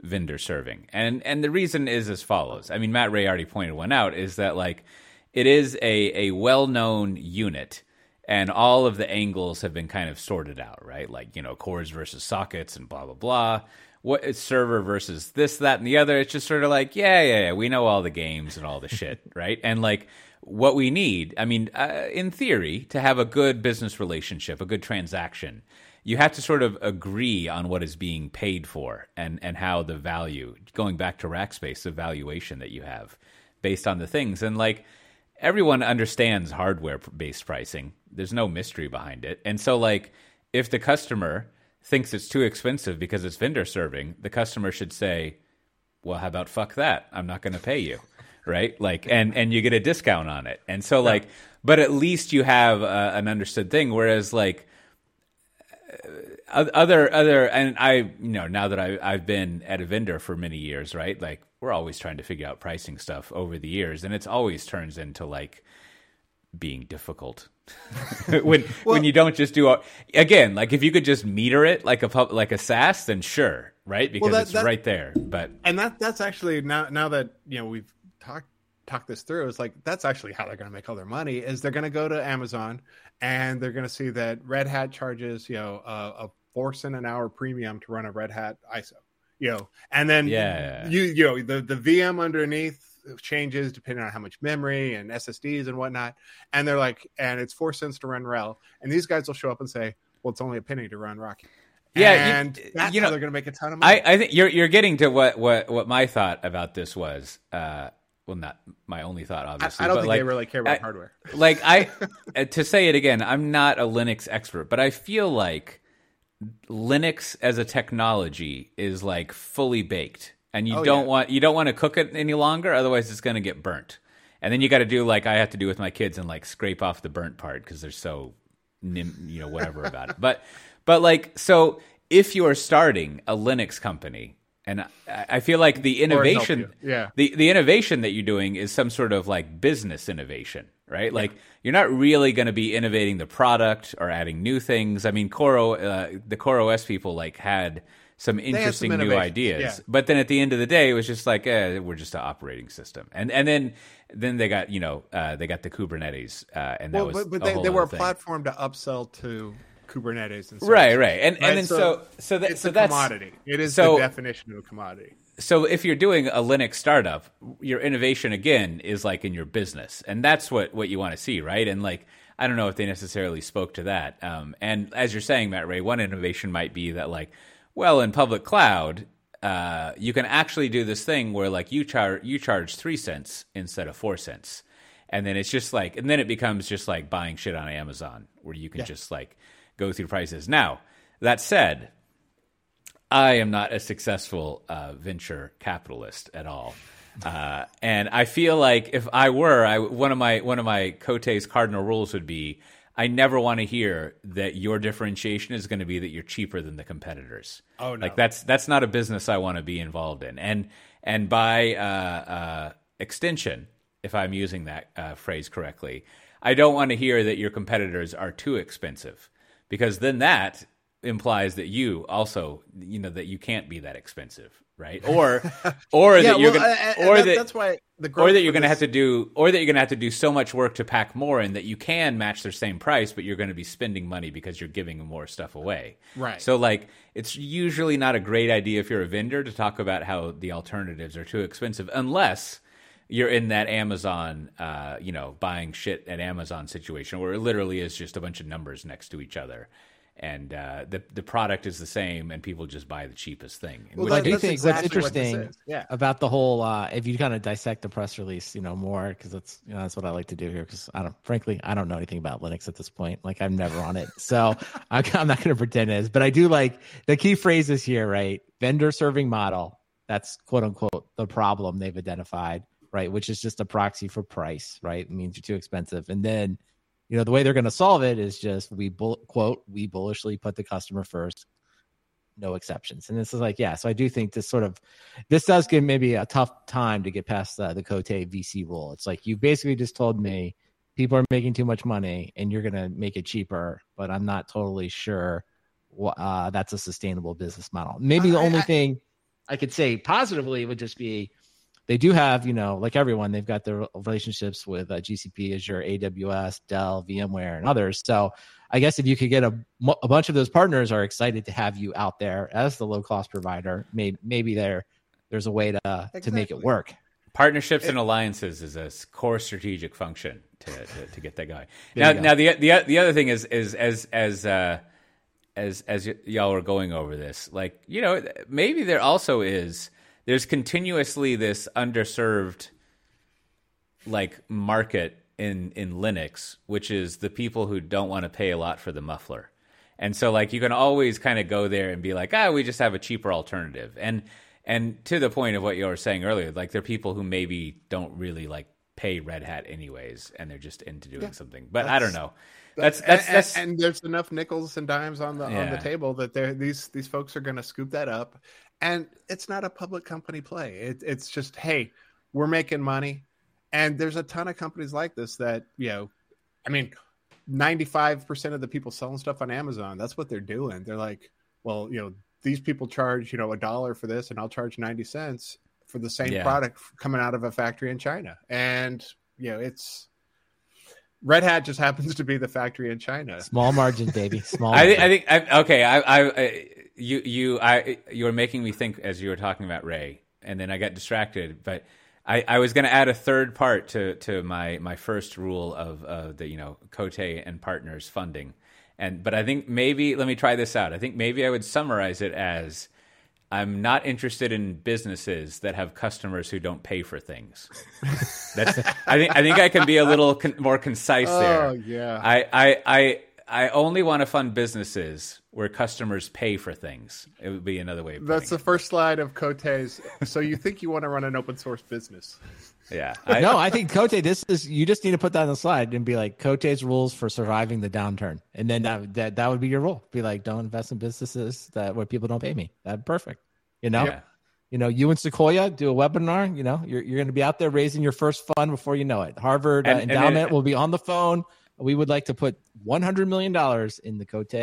vendor serving, and and the reason is as follows. I mean, Matt Ray already pointed one out, is that like it is a a well known unit and all of the angles have been kind of sorted out, right? Like you know, cores versus sockets and blah blah blah. What is server versus this, that, and the other? It's just sort of like, yeah, yeah, yeah. We know all the games and all the shit, right? And like, what we need, I mean, uh, in theory, to have a good business relationship, a good transaction, you have to sort of agree on what is being paid for and and how the value. Going back to Rackspace, the valuation that you have based on the things, and like everyone understands hardware based pricing. There's no mystery behind it. And so like if the customer thinks it's too expensive because it's vendor serving, the customer should say, "Well, how about fuck that? I'm not going to pay you." Right? Like and and you get a discount on it. And so like but at least you have uh, an understood thing whereas like uh, other other and I you know now that I I've been at a vendor for many years, right? Like we're always trying to figure out pricing stuff over the years, and it's always turns into like being difficult when when you don't just do a, again like if you could just meter it like a pub, like a SaaS, then sure, right? Because that- it's that- right there. But and that that's actually now now that you know we've talked talked this through it's like that's actually how they're going to make all their money is they're going to go to amazon and they're going to see that red hat charges you know a, a four cent an hour premium to run a Red Hat ISO. You know, and then Yeah. you you know the the VM underneath changes depending on how much memory and SSDs and whatnot. And they're like, and it's four cents to run RHEL. And these guys will show up and say, well, it's only a penny to run Rocky. Yeah, you- and that's you how know, they're going to make a ton of money. I, I think you're you're getting to what what what my thought about this was. Uh, well, not my only thought, obviously. I don't but think like, they really care about I- hardware. like I uh, to say it again, I'm not a Linux expert, but I feel like Linux as a technology is like fully baked, and you Oh, don't yeah. want you don't want to cook it any longer, otherwise it's going to get burnt. And then you got to do like I have to do with my kids and like scrape off the burnt part because they're so nim- you know whatever about it. But but like so if you are starting a Linux company. And I feel like the innovation. Yeah. the the innovation that you're doing is some sort of like business innovation, right? Like you're not really going to be innovating the product or adding new things. I mean, Coro, uh, the Core OS people like had some interesting some new ideas, yeah. but then at the end of the day, it was just like, eh, we're just an operating system, and and then then they got you know uh, they got the Kubernetes, uh, and that Well, was but, but they, they were a thing. platform to upsell to Kubernetes and stuff. right, services. right, and and then so so so that It's so a that's commodity. It is so- the definition of a commodity. so if you're doing a Linux startup, your innovation again is like in your business, and that's what what you want to see, right? And like I don't know if they necessarily spoke to that. Um, and as you're saying, Matt Ray, one innovation might be that like, well, in public cloud, uh, you can actually do this thing where like you charge you charge three cents instead of four cents, and then it's just like, and then it becomes just like buying shit on Amazon, where you can just like go through prices. Now that said. I am not a successful uh, venture capitalist at all, uh, and I feel like if I were, I, one of my one of my Cote's cardinal rules would be: I never want to hear that your differentiation is going to be that you're cheaper than the competitors. Oh, no. Like that's that's not a business I want to be involved in, and and by uh, uh, extension, if I'm using that uh, phrase correctly, I don't want to hear that your competitors are too expensive, because then that implies that you also you know that you can't be that expensive right or or that you're well, gonna or that- that that's why the or that you're to have to do or that you're going to have to do so much work to pack more and that you can match their same price but you're going to be spending money because you're giving more stuff away Right. so like it's usually not a great idea if you're a vendor to talk about how the alternatives are too expensive unless you're in that Amazon, uh, you know, buying shit at Amazon situation where it literally is just a bunch of numbers next to each other, and uh, the the product is the same, and people just buy the cheapest thing. Well, Which I that- do that's think exactly what's interesting is. Yeah. about the whole, uh, if you kind of dissect the press release, you know, more because that's you know that's what I like to do here. Because I don't, frankly, I don't know anything about Linux at this point. Like I'm never on it, so I'm, I'm not going to pretend it is. But I do like the key phrases here, right? Vendor serving model. That's quote unquote the problem they've identified, right? Which is just a proxy for price, right? It means you're too expensive, and then you know the way they're going to solve it is just we bull, quote we bullishly put the customer first no exceptions and this is like yeah so i do think this sort of this does give maybe a tough time to get past uh, the cote vc rule it's like you basically just told me people are making too much money and you're going to make it cheaper but i'm not totally sure uh, that's a sustainable business model maybe the I- only I- thing i could say positively would just be they do have, you know, like everyone, they've got their relationships with uh, GCP, Azure, AWS, Dell, VMware, and others. So I guess if you could get a, a bunch of those partners are excited to have you out there as the low cost provider, maybe maybe there there's a way to to make it work. Partnerships and alliances is a core strategic function to, to, to get that going. Now, go. now the the the other thing is is as as uh, as as y- y'all were going over this, like you know, maybe there also is there's continuously this underserved like market in in Linux, which is the people who don't want to pay a lot for the muffler. And so like you can always kind of go there and be like, ah, we just have a cheaper alternative. And and to the point of what you were saying earlier, like there are people who maybe don't really like pay Red Hat anyways, and they're just into doing something. But I don't know. That's that's and, that's and, and there's enough nickels and dimes on the on the table that they're these these folks are going to scoop that up, and it's not a public company play. It, it's just hey, we're making money, and there's a ton of companies like this that you know, I mean, ninety five percent of the people selling stuff on Amazon, that's what they're doing. They're like, well, you know, these people charge you know a dollar for this, and I'll charge ninety cents for the same Yeah. product coming out of a factory in China, and you know, it's Red Hat just happens to be the factory in China. Small margin, baby. Small. I, margin. I think I, okay. I, I, I you you I you were making me think as you were talking about Ray, and then I got distracted. But I, I was going to add a third part to to my my first rule of uh, the you know Cote and partners funding, and but I think maybe let me try this out. I think maybe I would summarize it as. I'm not interested in businesses that have customers who don't pay for things. That's. I think. I think I can be a little con- more concise there. Oh yeah. I, I, I, I only want to fund businesses where customers pay for things. It would be another way of That's the putting first slide of Cote's. So you think you want to run an open source business? Yeah. I, no, I think Cote. This is you just need to put that on the slide and be like Cote's rules for surviving the downturn, and then that that, that would be your rule. Be like, don't invest in businesses that where people don't pay me. That'd perfect. You know, Yeah. you know, you and Sequoia do a webinar. You know, you're you're going to be out there raising your first fund before you know it. Harvard uh, And- and endowment it- will be on the phone. We would like to put 100 million dollars in the Cote.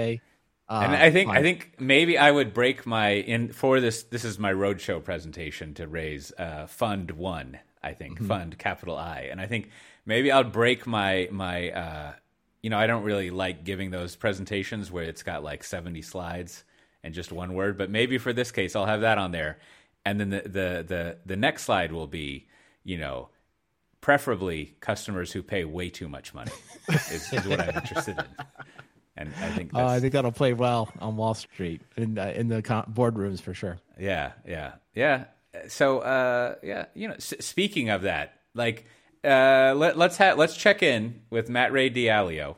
Uh, and I think I think maybe I would break my in for this. This is my roadshow presentation to raise uh, Fund One. I think Mm-hmm. Fund Capital I, and I think maybe I'll break my my. Uh, you know, I don't really like giving those presentations where it's got like seventy slides and just one word. But maybe for this case, I'll have that on there, and then the the the, the next slide will be, you know, preferably customers who pay way too much money is, is what I'm interested in. And I think Uh, I think that'll play well on Wall Street in uh, in the con- boardrooms for sure. yeah, yeah, yeah. So, uh, yeah, you know, s- speaking of that, like, uh, let, let's ha- let's check in with Matt Ray Dalio,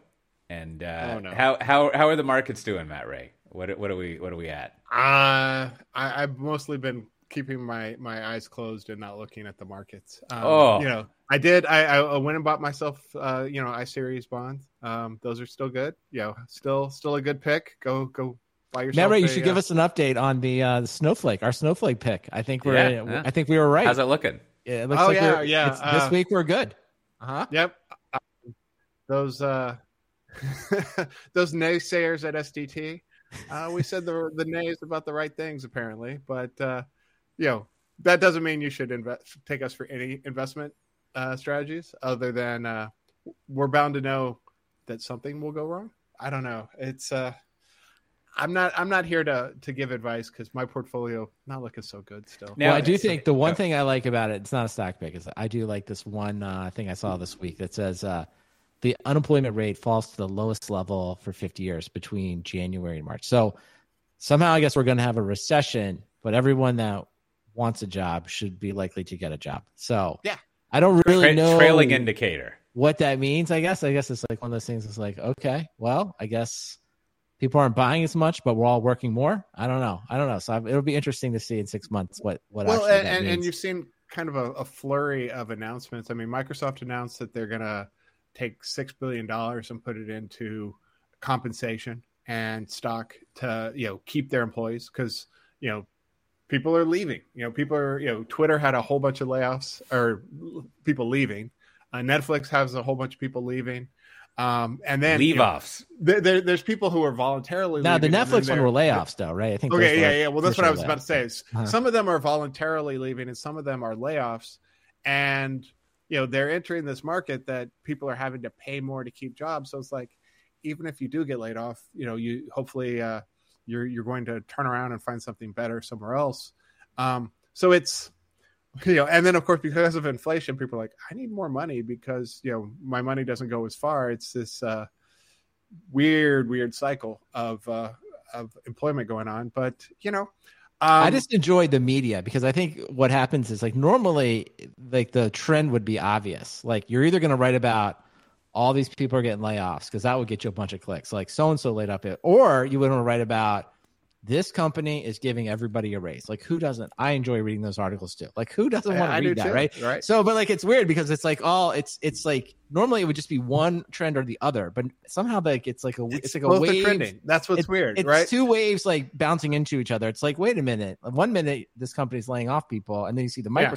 and uh, Oh, no. how how how are the markets doing, Matt Ray? What what are we what are we at? Uh, I, I've mostly been keeping my, my eyes closed and not looking at the markets. Um, Oh. you know, I did. I, I went and bought myself, uh, you know, I series bonds. Um, those are still good. Yeah, still still a good pick. Go go buy yourself. Matt Ray, you should uh, give us an update on the uh, the snowflake, our snowflake pick. I think we're Yeah, yeah. I think we were right. How's it looking? Yeah, it looks Oh, like yeah, we're- yeah, it's- this uh, week we're good. Uh-huh. Yep. Um, those uh, those naysayers at SDT. Uh, we said the the nays about the right things apparently, but uh, you know that doesn't mean you should invest take us for any investment uh, strategies other than uh, we're bound to know that something will go wrong. I don't know. It's uh, I'm not I'm not here to to give advice because my portfolio not looking so good still. Now- well, I do it's- think the one yeah. thing I like about it, it's not a stock pick. Is I do like this one uh, thing I saw this week that says uh, the unemployment rate falls to the lowest level for 50 years between January and March. So somehow I guess we're going to have a recession, but everyone that wants a job should be likely to get a job. So Yeah. I don't really Tra- know trailing indicator. what that means. I guess I guess it's like one of those things. It's like okay, well, I guess people aren't buying as much, but we're all working more. I don't know. I don't know. So it'll be interesting to see in six months what what well, actually and, that and, and you've seen kind of a, a flurry of announcements. I mean, Microsoft announced that they're going to take six billion dollars and put it into compensation and stock to you know keep their employees because you know people are leaving. You know, people are you know Twitter had a whole bunch of layoffs or people leaving. Uh, Netflix has a whole bunch of people leaving. Um, and then Leave you know, offs. there, there- there's people who are voluntarily now the leaving, and then Netflix one were layoffs though, right? I think. Okay, yeah, yeah. Well, that's what I sure was about to say. is Uh-huh. Some of them are voluntarily leaving, and some of them are layoffs. And you know, they're entering this market that people are having to pay more to keep jobs. So it's like, even if you do get laid off, you know, you hopefully uh, you're you're going to turn around and find something better somewhere else. Um, so it's you know, and then of course because of inflation, people are like, I need more money because you know my money doesn't go as far. It's this uh, weird, weird cycle of uh, of employment going on. But you know, um, I just enjoyed the media because I think what happens is like normally, like the trend would be obvious. Like you're either going to write about all these people are getting layoffs because that would get you a bunch of clicks. Like so and so laid up it, or you would want to write about this company is giving everybody a raise. Like who doesn't? I enjoy reading those articles too. Like who doesn't want to I read that, too, right? Right. So, but like it's weird because it's like all it's it's like normally it would just be one trend or the other, but somehow like it's like a it's, like a wave. trending. That's what's It- weird, It's right? two waves like bouncing into each other. It's like, wait a minute. One minute this company's laying off people, and then you see the Yeah.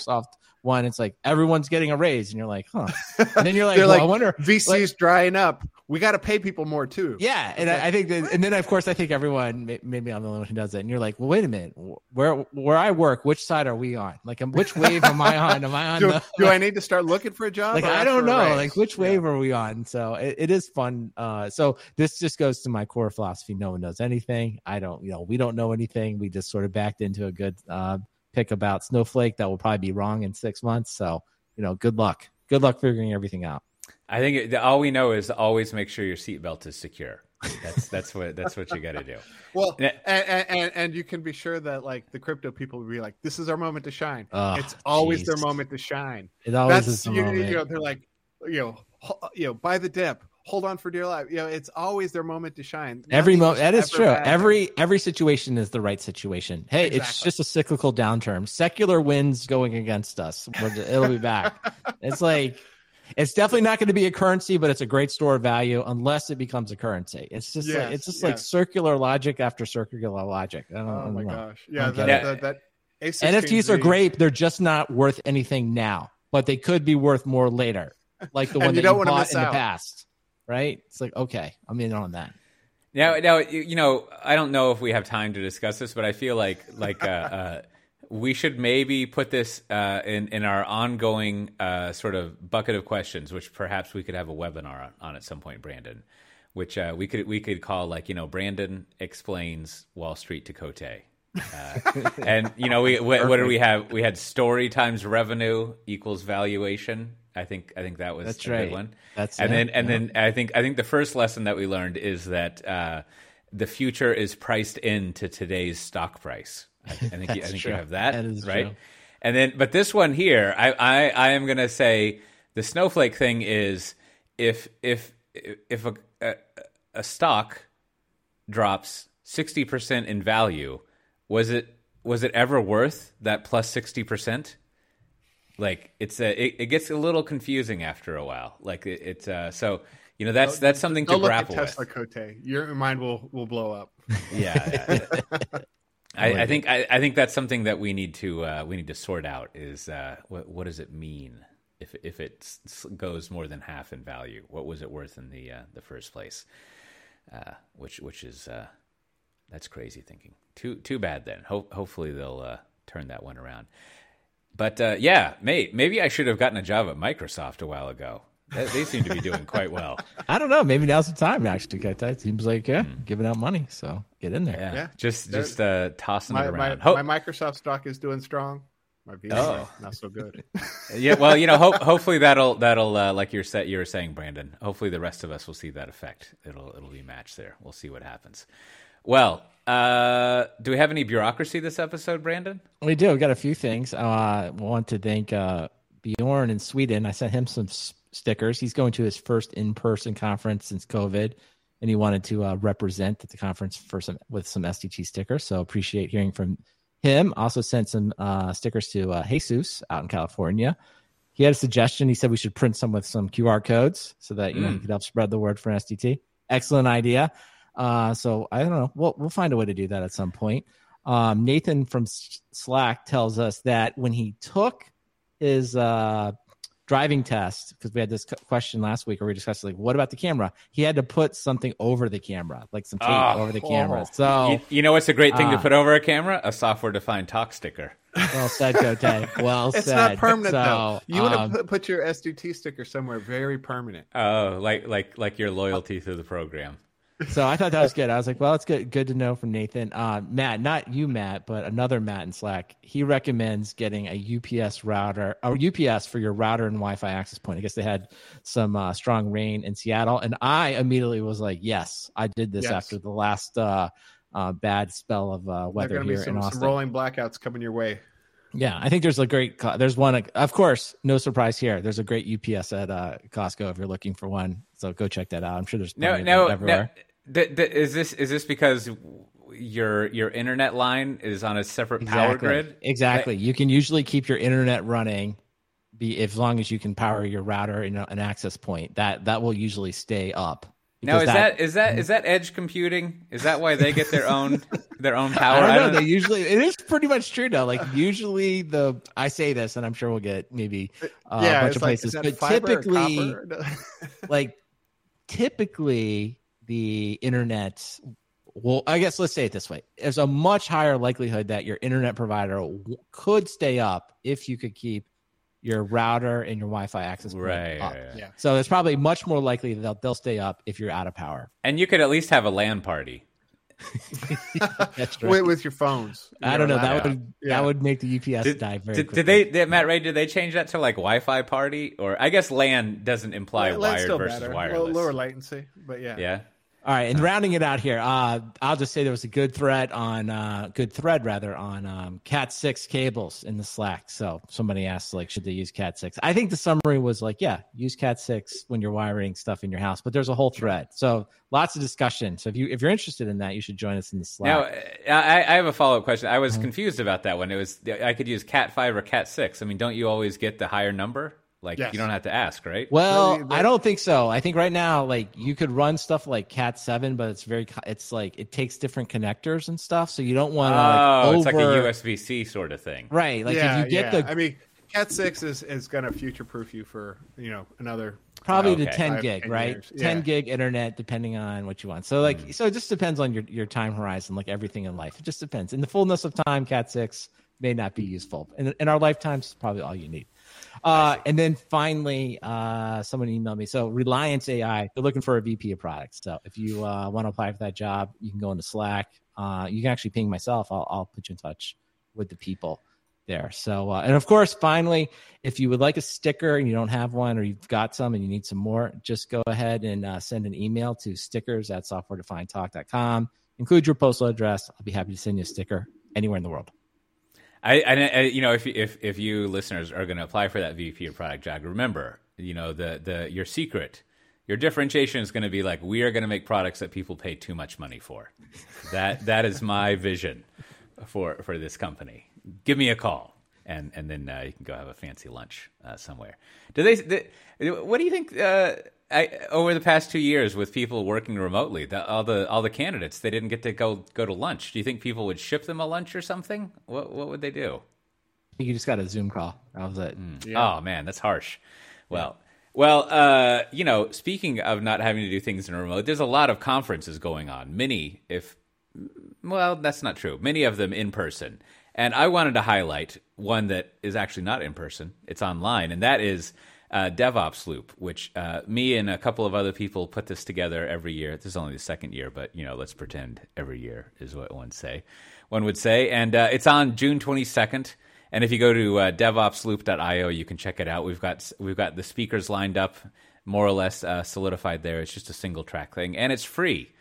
One, it's like everyone's getting a raise, and you're like, huh. And then you're like, well, like, I wonder. VC's like- drying up. We got to pay people more too. yeah, and I, I think that, and then of course I think everyone, maybe I'm the only one who does it, and you're like, well, wait a minute, where where I work, which side are we on? Like, um, which wave am I on? Am I on Do, the? do I need to start looking for a job? like I don't know, like which Yeah. wave are we on? So it, it is fun. Uh, so this just goes to my core philosophy: no one knows anything. I don't, you know, we don't know anything. We just sort of backed into a good uh, pick about Snowflake that will probably be wrong in six months. So you know, good luck. Good luck figuring everything out. I think it, all we know is always make sure your seatbelt is secure. That's that's what that's what you got to do. Well, and, and, and and you can be sure that like the crypto people will be like, "This is our moment to shine." Oh, it's always their moment to shine. It always is That's the you, moment. you know they're like, you know, ho- you know, buy the dip, hold on for dear life. You know, it's always their moment to shine. Every moment that is true. bad. Every every situation is the right situation. Hey, it's just a cyclical downturn. Secular winds going against us. It'll be back. it's like it's definitely not going to be a currency, but it's a great store of value unless it becomes a currency. It's just like it's just like circular logic after circular logic. I don't, I Oh my gosh, yeah, that, that, that A16Z NFTs are great. They're just not worth anything now, but they could be worth more later, like the one you that you wanna bought in the past. Right? It's like okay, I'm in on that. Now, now, you know, I don't know if we have time to discuss this, but I feel like like uh, uh, we should maybe put this uh, in in our ongoing uh, sort of bucket of questions, which perhaps we could have a webinar on, on at some point, Brandon. Which uh, we could we could call like you know Brandon explains Wall Street to Cote. Uh, and you know we what, what did we have? We had story times revenue equals valuation. I think I think that was That's a right. good one. That's and it, then and yeah. then I think I think the first lesson that we learned is that uh, the future is priced into today's stock price. I, I think you, I think true. you have that, right. true. And then, but this one here, I I, I am going to say the snowflake thing is if if if a a, a stock drops sixty percent in value, was it was it ever worth that plus sixty percent? Like it's a it, it gets a little confusing after a while. Like it, it's uh so you know that's that's something to Don't look at Tesla with. Cote. Your mind will will blow up. Yeah, yeah. I, I think I, I think that's something that we need to uh, we need to sort out is uh, what what does it mean if if it goes more than half in value? What was it worth in the uh, the first place? Uh, which which is uh, that's crazy thinking. Too too bad then. Ho- hopefully they'll uh, turn that one around. But uh, yeah, mate, maybe I should have gotten a job at Microsoft a while ago. They, they seem to be doing quite well. I don't know. Maybe now's the time actually to get that. Seems like yeah, giving out money. So get in there. Yeah, Yeah. just There- just uh, tossing My, it my, around. Ho- my Microsoft stock is doing strong. My Visa Oh. not so good. yeah, well, you know, ho- hopefully that'll that'll uh, like you're set you were saying, Brandon. Hopefully the rest of us will see that effect. It'll it'll be matched there. We'll see what happens. Well, uh, do we have any bureaucracy this episode, Brandon? We do. We got a few things. Uh, I want to thank uh, Bjorn in Sweden. I sent him some s- stickers. He's going to his first in-person conference since COVID, and he wanted to uh, represent at the conference for some with some SDT stickers. So appreciate hearing from him. Also sent some uh, stickers to uh, Jesus out in California. He had a suggestion. He said we should print some with some QR codes so that you know Mm. you could help spread the word for SDT. Excellent idea. Uh, so I don't know. We'll we'll find a way to do that at some point. Um, Nathan from Slack tells us that when he took his uh, driving test, because we had this question last week where we discussed like, what about the camera? He had to put something over the camera, like some tape Oh. over the camera. Oh. So You, you know what's a great thing to Ah. put over a camera? A software-defined talk sticker. well said, Cote. Well It's said. not permanent So, though. You want um, to put, put your SDT sticker somewhere very permanent. Oh, like like like your loyalty to the program. So I thought that was good. I was like, well, it's good, good to know from Nathan. Uh, Matt, not you, Matt, but another Matt in Slack. He recommends getting a UPS router or UPS for your router and Wi-Fi access point. I guess they had some uh, strong rain in Seattle, and I immediately was like, yes, I did this Yes. after the last uh, uh, bad spell of uh, weather going to be here in some, some rolling blackouts coming your way. Yeah, I think there's a great. There's one, of course, no surprise here. There's a great UPS at uh, Costco if you're looking for one. So go check that out. I'm sure there's No, plenty no, them no. Everywhere. Th- th- is this is this because your your internet line is on a separate power grid? Exactly. You can usually keep your internet running, be as long as you can power your router and an access point. That that will usually stay up. Now Because is that is that is that edge computing? Is that why they get their own their own power? I don't know. They usually it is pretty much true though. Like usually the I say this, and I'm sure we'll get maybe uh, yeah, a bunch of like, places, but typically, like typically the internet. Well, I guess let's say it this way: there's a much higher likelihood that your internet provider w- could stay up if you could keep your router and your Wi-Fi access point Right, up. right, right. yeah. So it's probably much more likely that they'll, they'll stay up if you're out of power. And you could at least have a LAN party. That's right. with, with your phones. I don't know. Your That laptop. would Yeah. that would make the UPS Did, die very did, quickly. did they, did Matt Ray? Did they change that to like Wi-Fi party? Or I guess LAN doesn't imply Well, that's wired versus better. wireless. Low- lower latency, but yeah. yeah. All right, and rounding it out here, uh, I'll just say there was a good thread on uh, good thread rather on um, Cat six cables in the Slack. So somebody asked like, should they use Cat six? I think the summary was like, yeah, use Cat six when you're wiring stuff in your house. But there's a whole thread, so lots of discussion. So if you if you're interested in that, you should join us in the Slack. uh, I, I have a follow up question. I was Uh-huh. confused about that one. It was I could use Cat five or Cat six. I mean, don't you always get the higher number? Like Yes. you don't have to ask, right? well, Really, I don't think so. I think right now, like you could run stuff like Cat seven, but it's very, it's like it takes different connectors and stuff, so you don't want to like oh, like it's like a over- USB C sort of thing. right. Like yeah, if you get yeah. the I mean, Cat six is is going to future proof you for you know another. probably Okay. the 10 Five, gig 10 right years. 10 gig internet depending on what you want so like Hmm. so it just depends on your your time horizon like everything in life it just depends in the fullness of time cat 6 may not be useful in, in our lifetimes it's probably all you need uh, and then finally uh, someone emailed me so reliance ai they're looking for a vp of products so if you uh, want to apply for that job you can go into slack uh, you can actually ping myself I'll, I'll put you in touch with the people there. So, uh, and of course, finally, if you would like a sticker and you don't have one or you've got some and you need some more, just go ahead and uh, send an email to stickers at softwaredefinedtalk.com. Include your postal address. I'll be happy to send you a sticker anywhere in the world. I, you know if if if you listeners are going to apply for that VP of product job, remember you know the the your secret, your differentiation is going to be like we are going to make products that people pay too much money for. That that is my vision for for this company. Give me a call. And and then uh, you can go have a fancy lunch uh, somewhere. Do they, they? What do you think? Uh, I, over the past two years, with people working remotely, the, all the all the candidates they didn't get to go go to lunch. Do you think people would ship them a lunch or something? What what would they do? You just got a Zoom call. That was it. Oh man, that's harsh. Well, well, uh, you know, speaking of not having to do things in a remote, there's a lot of conferences going on. Many, if well, that's not true. Many of them in person, and I wanted to highlight one that is actually not in person. It's online, and that is uh, DevOps Loop, which uh, me and a couple of other people put this together every year. This is only the second year, but you know, let's pretend every year is what one say. One would say, and uh, it's on June 22nd. And if you go to uh, DevOpsLoop.io, you can check it out. We've got we've got the speakers lined up, more or less uh, solidified there. It's just a single track thing, and it's free.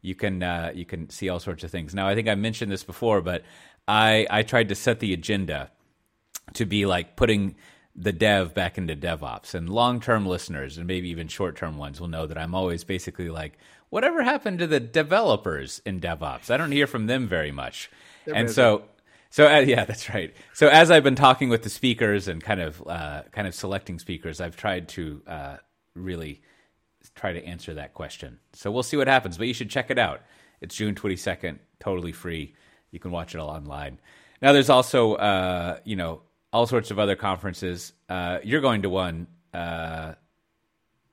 You can uh, you can see all sorts of things. Now, I think I mentioned this before, but I I tried to set the agenda to be like putting the dev back into DevOps. And long term listeners, and maybe even short term ones, will know that I'm always basically like, whatever happened to the developers in DevOps? I don't hear from them very much. and busy. so. So uh, yeah, that's right. So as I've been talking with the speakers and kind of uh, kind of selecting speakers, I've tried to uh, really try to answer that question. So we'll see what happens, but you should check it out. It's June 22nd, totally free. You can watch it all online. Now there's also uh, you know all sorts of other conferences. Uh, you're going to one uh,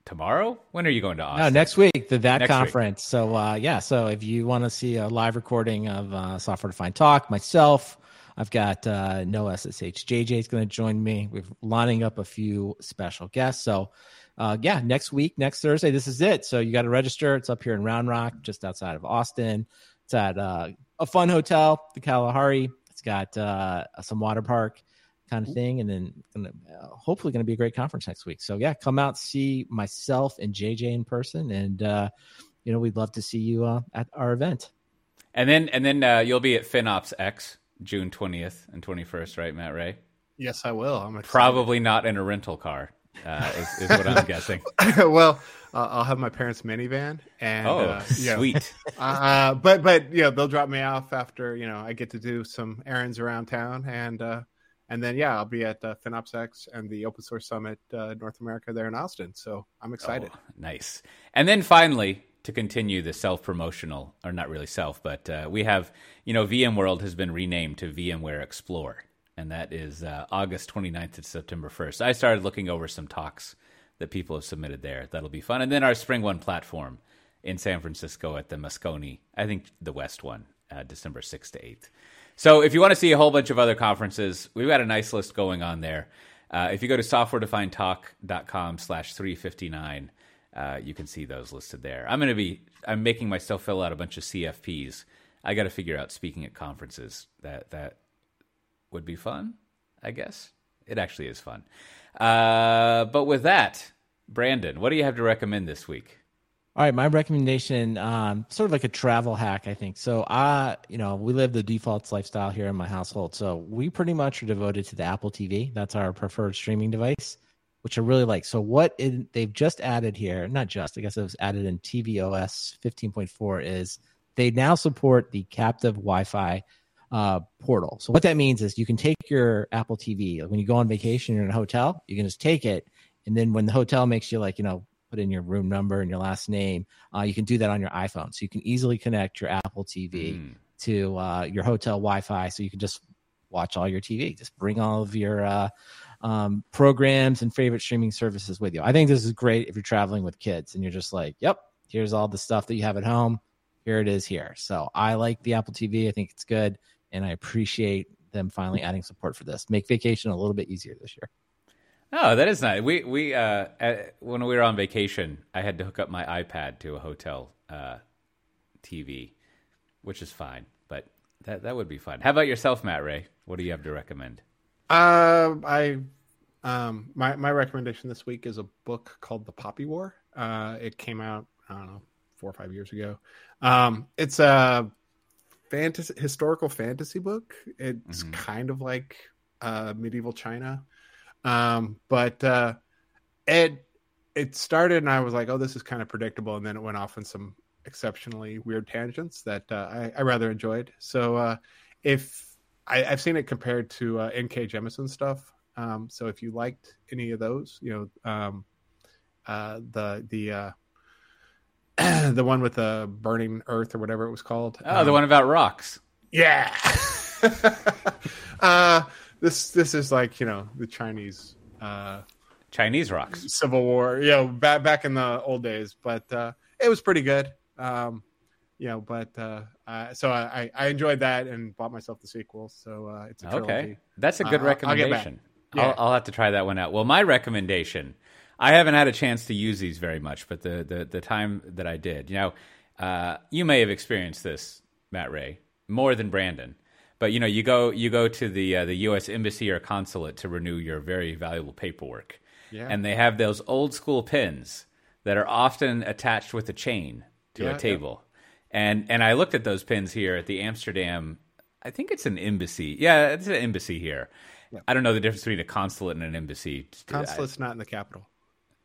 tomorrow. When are you going to Austin? No, next week, the that Next week. conference. So uh, yeah, so if you want to see a live recording of uh, Software Defined Talk, myself, I've got uh, no SSH. JJ is going to join me. We're lining up a few special guests. So uh, yeah, next week, next Thursday, this is it. So you got to register. It's up here in Round Rock, just outside of Austin. It's at uh, a fun hotel, the Kalahari. It's got uh, some water park kind of thing, and then gonna, uh, hopefully going to be a great conference next week. So yeah, come out see myself and JJ in person, and uh, you know we'd love to see you uh, at our event. And then and then uh, you'll be at FinOps X June 20th and 21st, right, Matt Ray? Yes, I will. I'm excited. Probably not in a rental car, uh, is, is what I'm guessing. well, uh, I'll have my parents' minivan, and Oh, uh, you know, sweet. uh, but but you know they'll drop me off after you know I get to do some errands around town, and uh, and then yeah I'll be at uh, FinOpsX and the Open Source Summit uh, North America there in Austin. So I'm excited. Oh, nice. And then finally, to continue the self promotional, or not really self, but uh, we have, you know, VMworld has been renamed to VMware Explore, and that is uh, August 29th to September 1st. I started looking over some talks that people have submitted there. That'll be fun. And then our Spring One platform in San Francisco at the Moscone, I think the West one, uh, December 6th to 8th. So if you want to see a whole bunch of other conferences, we've got a nice list going on there. Uh, if you go to softwaredefinedtalk.com slash 359, uh, you can see those listed there. I'm going to be, I'm making myself fill out a bunch of CFPs. I got to figure out speaking at conferences. That, that would be fun, I guess. It actually is fun. Uh, but with that, Brandon, what do you have to recommend this week? All right, my recommendation, um, sort of like a travel hack, I think. So, I, you know, we live the defaults lifestyle here in my household. So, we pretty much are devoted to the Apple TV. That's our preferred streaming device, which I really like. So, what they've just added here, not just, I guess it was added in tvOS 15.4, is they now support the captive Wi-Fi uh, portal. So, what that means is you can take your Apple TV like when you go on vacation, you're in a hotel, you can just take it, and then when the hotel makes you like, you know put in your room number and your last name. Uh, you can do that on your iPhone. So you can easily connect your Apple TV mm. to uh, your hotel Wi Fi. So you can just watch all your TV. Just bring all of your uh, um, programs and favorite streaming services with you. I think this is great if you're traveling with kids and you're just like, yep, here's all the stuff that you have at home. Here it is here. So I like the Apple TV. I think it's good. And I appreciate them finally adding support for this. Make vacation a little bit easier this year. Oh, that is nice. We we uh, when we were on vacation, I had to hook up my iPad to a hotel uh, TV, which is fine. But that that would be fun. How about yourself, Matt Ray? What do you have to recommend? Uh, I um my my recommendation this week is a book called The Poppy War. Uh, it came out I don't know four or five years ago. Um, it's a fantasy historical fantasy book. It's mm-hmm. kind of like uh, medieval China. Um, but uh, it it started, and I was like, "Oh, this is kind of predictable," and then it went off in some exceptionally weird tangents that uh, I, I, rather enjoyed. So uh, if I, have seen it compared to uh, N.K. Jemisin stuff, um, so if you liked any of those, you know, um, uh, the the uh, the one with the burning earth or whatever it was called. Oh, um, the one about rocks. Yeah. uh, this this is like you know the Chinese uh, Chinese rocks Civil War. You know, back back in the old days, but uh, it was pretty good. Um, you know, but uh, uh, so I, I enjoyed that and bought myself the sequel. So uh, it's okay. That's a good uh, recommendation. I'll, yeah. I'll, I'll have to try that one out. Well, my recommendation. I haven't had a chance to use these very much, but the the, the time that I did, you know, uh, you may have experienced this, Matt Ray, more than Brandon. But you know, you go you go to the uh, the U.S. embassy or consulate to renew your very valuable paperwork, yeah. and they have those old school pins that are often attached with a chain to yeah, a table. Yeah. And and I looked at those pins here at the Amsterdam. I think it's an embassy. Yeah, it's an embassy here. I don't know the difference between a consulate and an embassy. Consulate's not in the capital.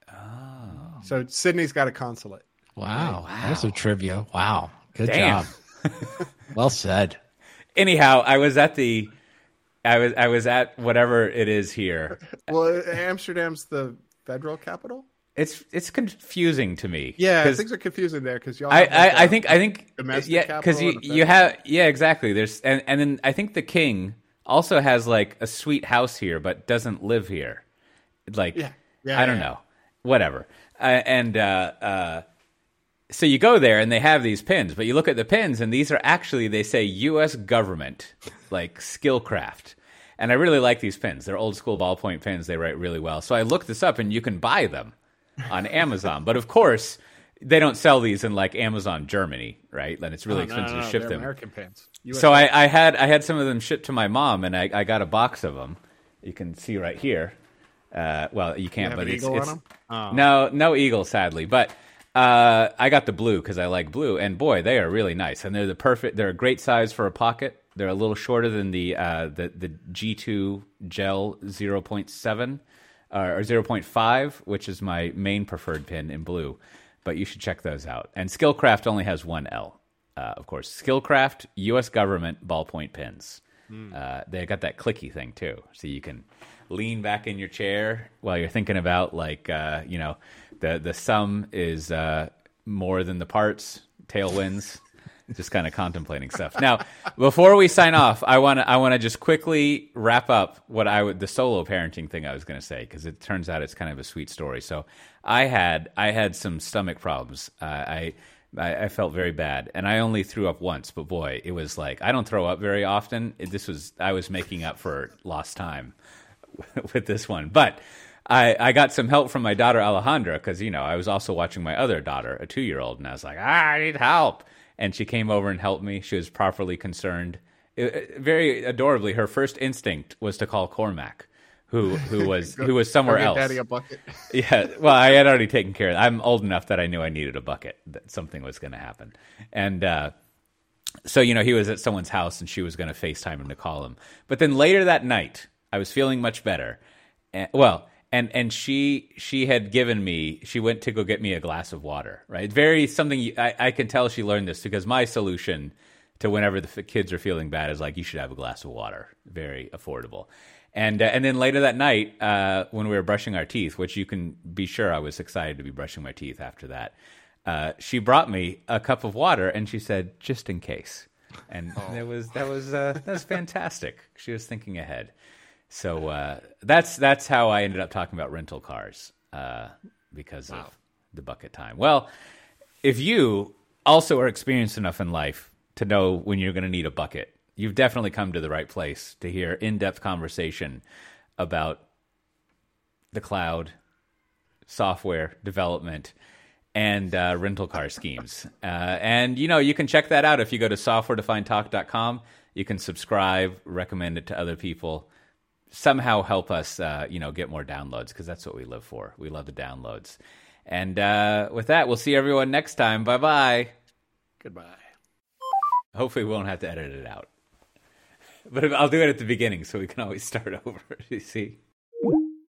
Oh. So Sydney's got a consulate. Wow. wow. That's a trivia. Wow. Good Damn. job. well said anyhow, I was at the, I was I was at whatever it is here. well, Amsterdam's the federal capital. It's it's confusing to me. Yeah, things are confusing there because y'all. I I, I, think I think yeah because you you have yeah exactly there's and and then I think the king also has like a sweet house here but doesn't live here, like yeah, yeah I don't yeah. know whatever uh, and uh, uh, so you go there and they have these pins, but you look at the pins and these are actually they say U.S. government, like Skilcraft. And I really like these pins. They're old school ballpoint pins. They write really well. So I looked this up and you can buy them on Amazon. but of course, they don't sell these in like Amazon Germany, right? And it's really oh, expensive no, no, no. to ship They're them. American pins. US so I, I, had I had some of them shipped to my mom, and I, I got a box of them. You can see right here. Uh, well, you can't, you but it's, it's oh. no no eagle, sadly. But uh, I got the blue because I like blue, and boy, they are really nice, and they're the perfect. They're a great size for a pocket. They're a little shorter than the uh, the the G2 Gel 0.7 uh, or 0.5, which is my main preferred pin in blue. But you should check those out. And Skilcraft only has one L, uh, of course. Skilcraft U.S. government ballpoint pins. Mm. Uh, they got that clicky thing too, so you can lean back in your chair while you're thinking about like uh, you know the the sum is uh, more than the parts, tailwinds. just kind of contemplating stuff. Now, before we sign off, I want to I want to just quickly wrap up what I would the solo parenting thing I was going to say because it turns out it's kind of a sweet story. So I had I had some stomach problems. Uh, I, I I felt very bad, and I only threw up once. But boy, it was like I don't throw up very often. This was I was making up for lost time with this one, but. I, I got some help from my daughter Alejandra because you know I was also watching my other daughter, a two year old, and I was like, ah, I need help and she came over and helped me. She was properly concerned. It, very adorably, her first instinct was to call Cormac, who who was Go- who was somewhere else. Daddy a bucket. Yeah, well, I had already taken care of. I'm old enough that I knew I needed a bucket. That something was going to happen, and uh, so you know he was at someone's house, and she was going to Facetime him to call him. But then later that night, I was feeling much better. And, well, and and she she had given me. She went to go get me a glass of water. Right, very something you, I, I can tell she learned this because my solution to whenever the f- kids are feeling bad is like you should have a glass of water. Very affordable. And uh, and then later that night, uh, when we were brushing our teeth, which you can be sure I was excited to be brushing my teeth after that, uh, she brought me a cup of water and she said, "Just in case." And that was that was uh, that was fantastic. She was thinking ahead. So uh, that's that's how I ended up talking about rental cars uh, because of the bucket time. Well, if you also are experienced enough in life to know when you're going to need a bucket, you've definitely come to the right place to hear in-depth conversation about the cloud, software development, and uh, rental car schemes. Uh, and you know, you can check that out if you go to softwaredefinedtalk.com. You can subscribe, recommend it to other people somehow help us, uh, you know, get more downloads because that's what we live for. We love the downloads. And uh, with that, we'll see everyone next time. Bye bye. Goodbye. Hopefully, we won't have to edit it out. But I'll do it at the beginning so we can always start over. You see?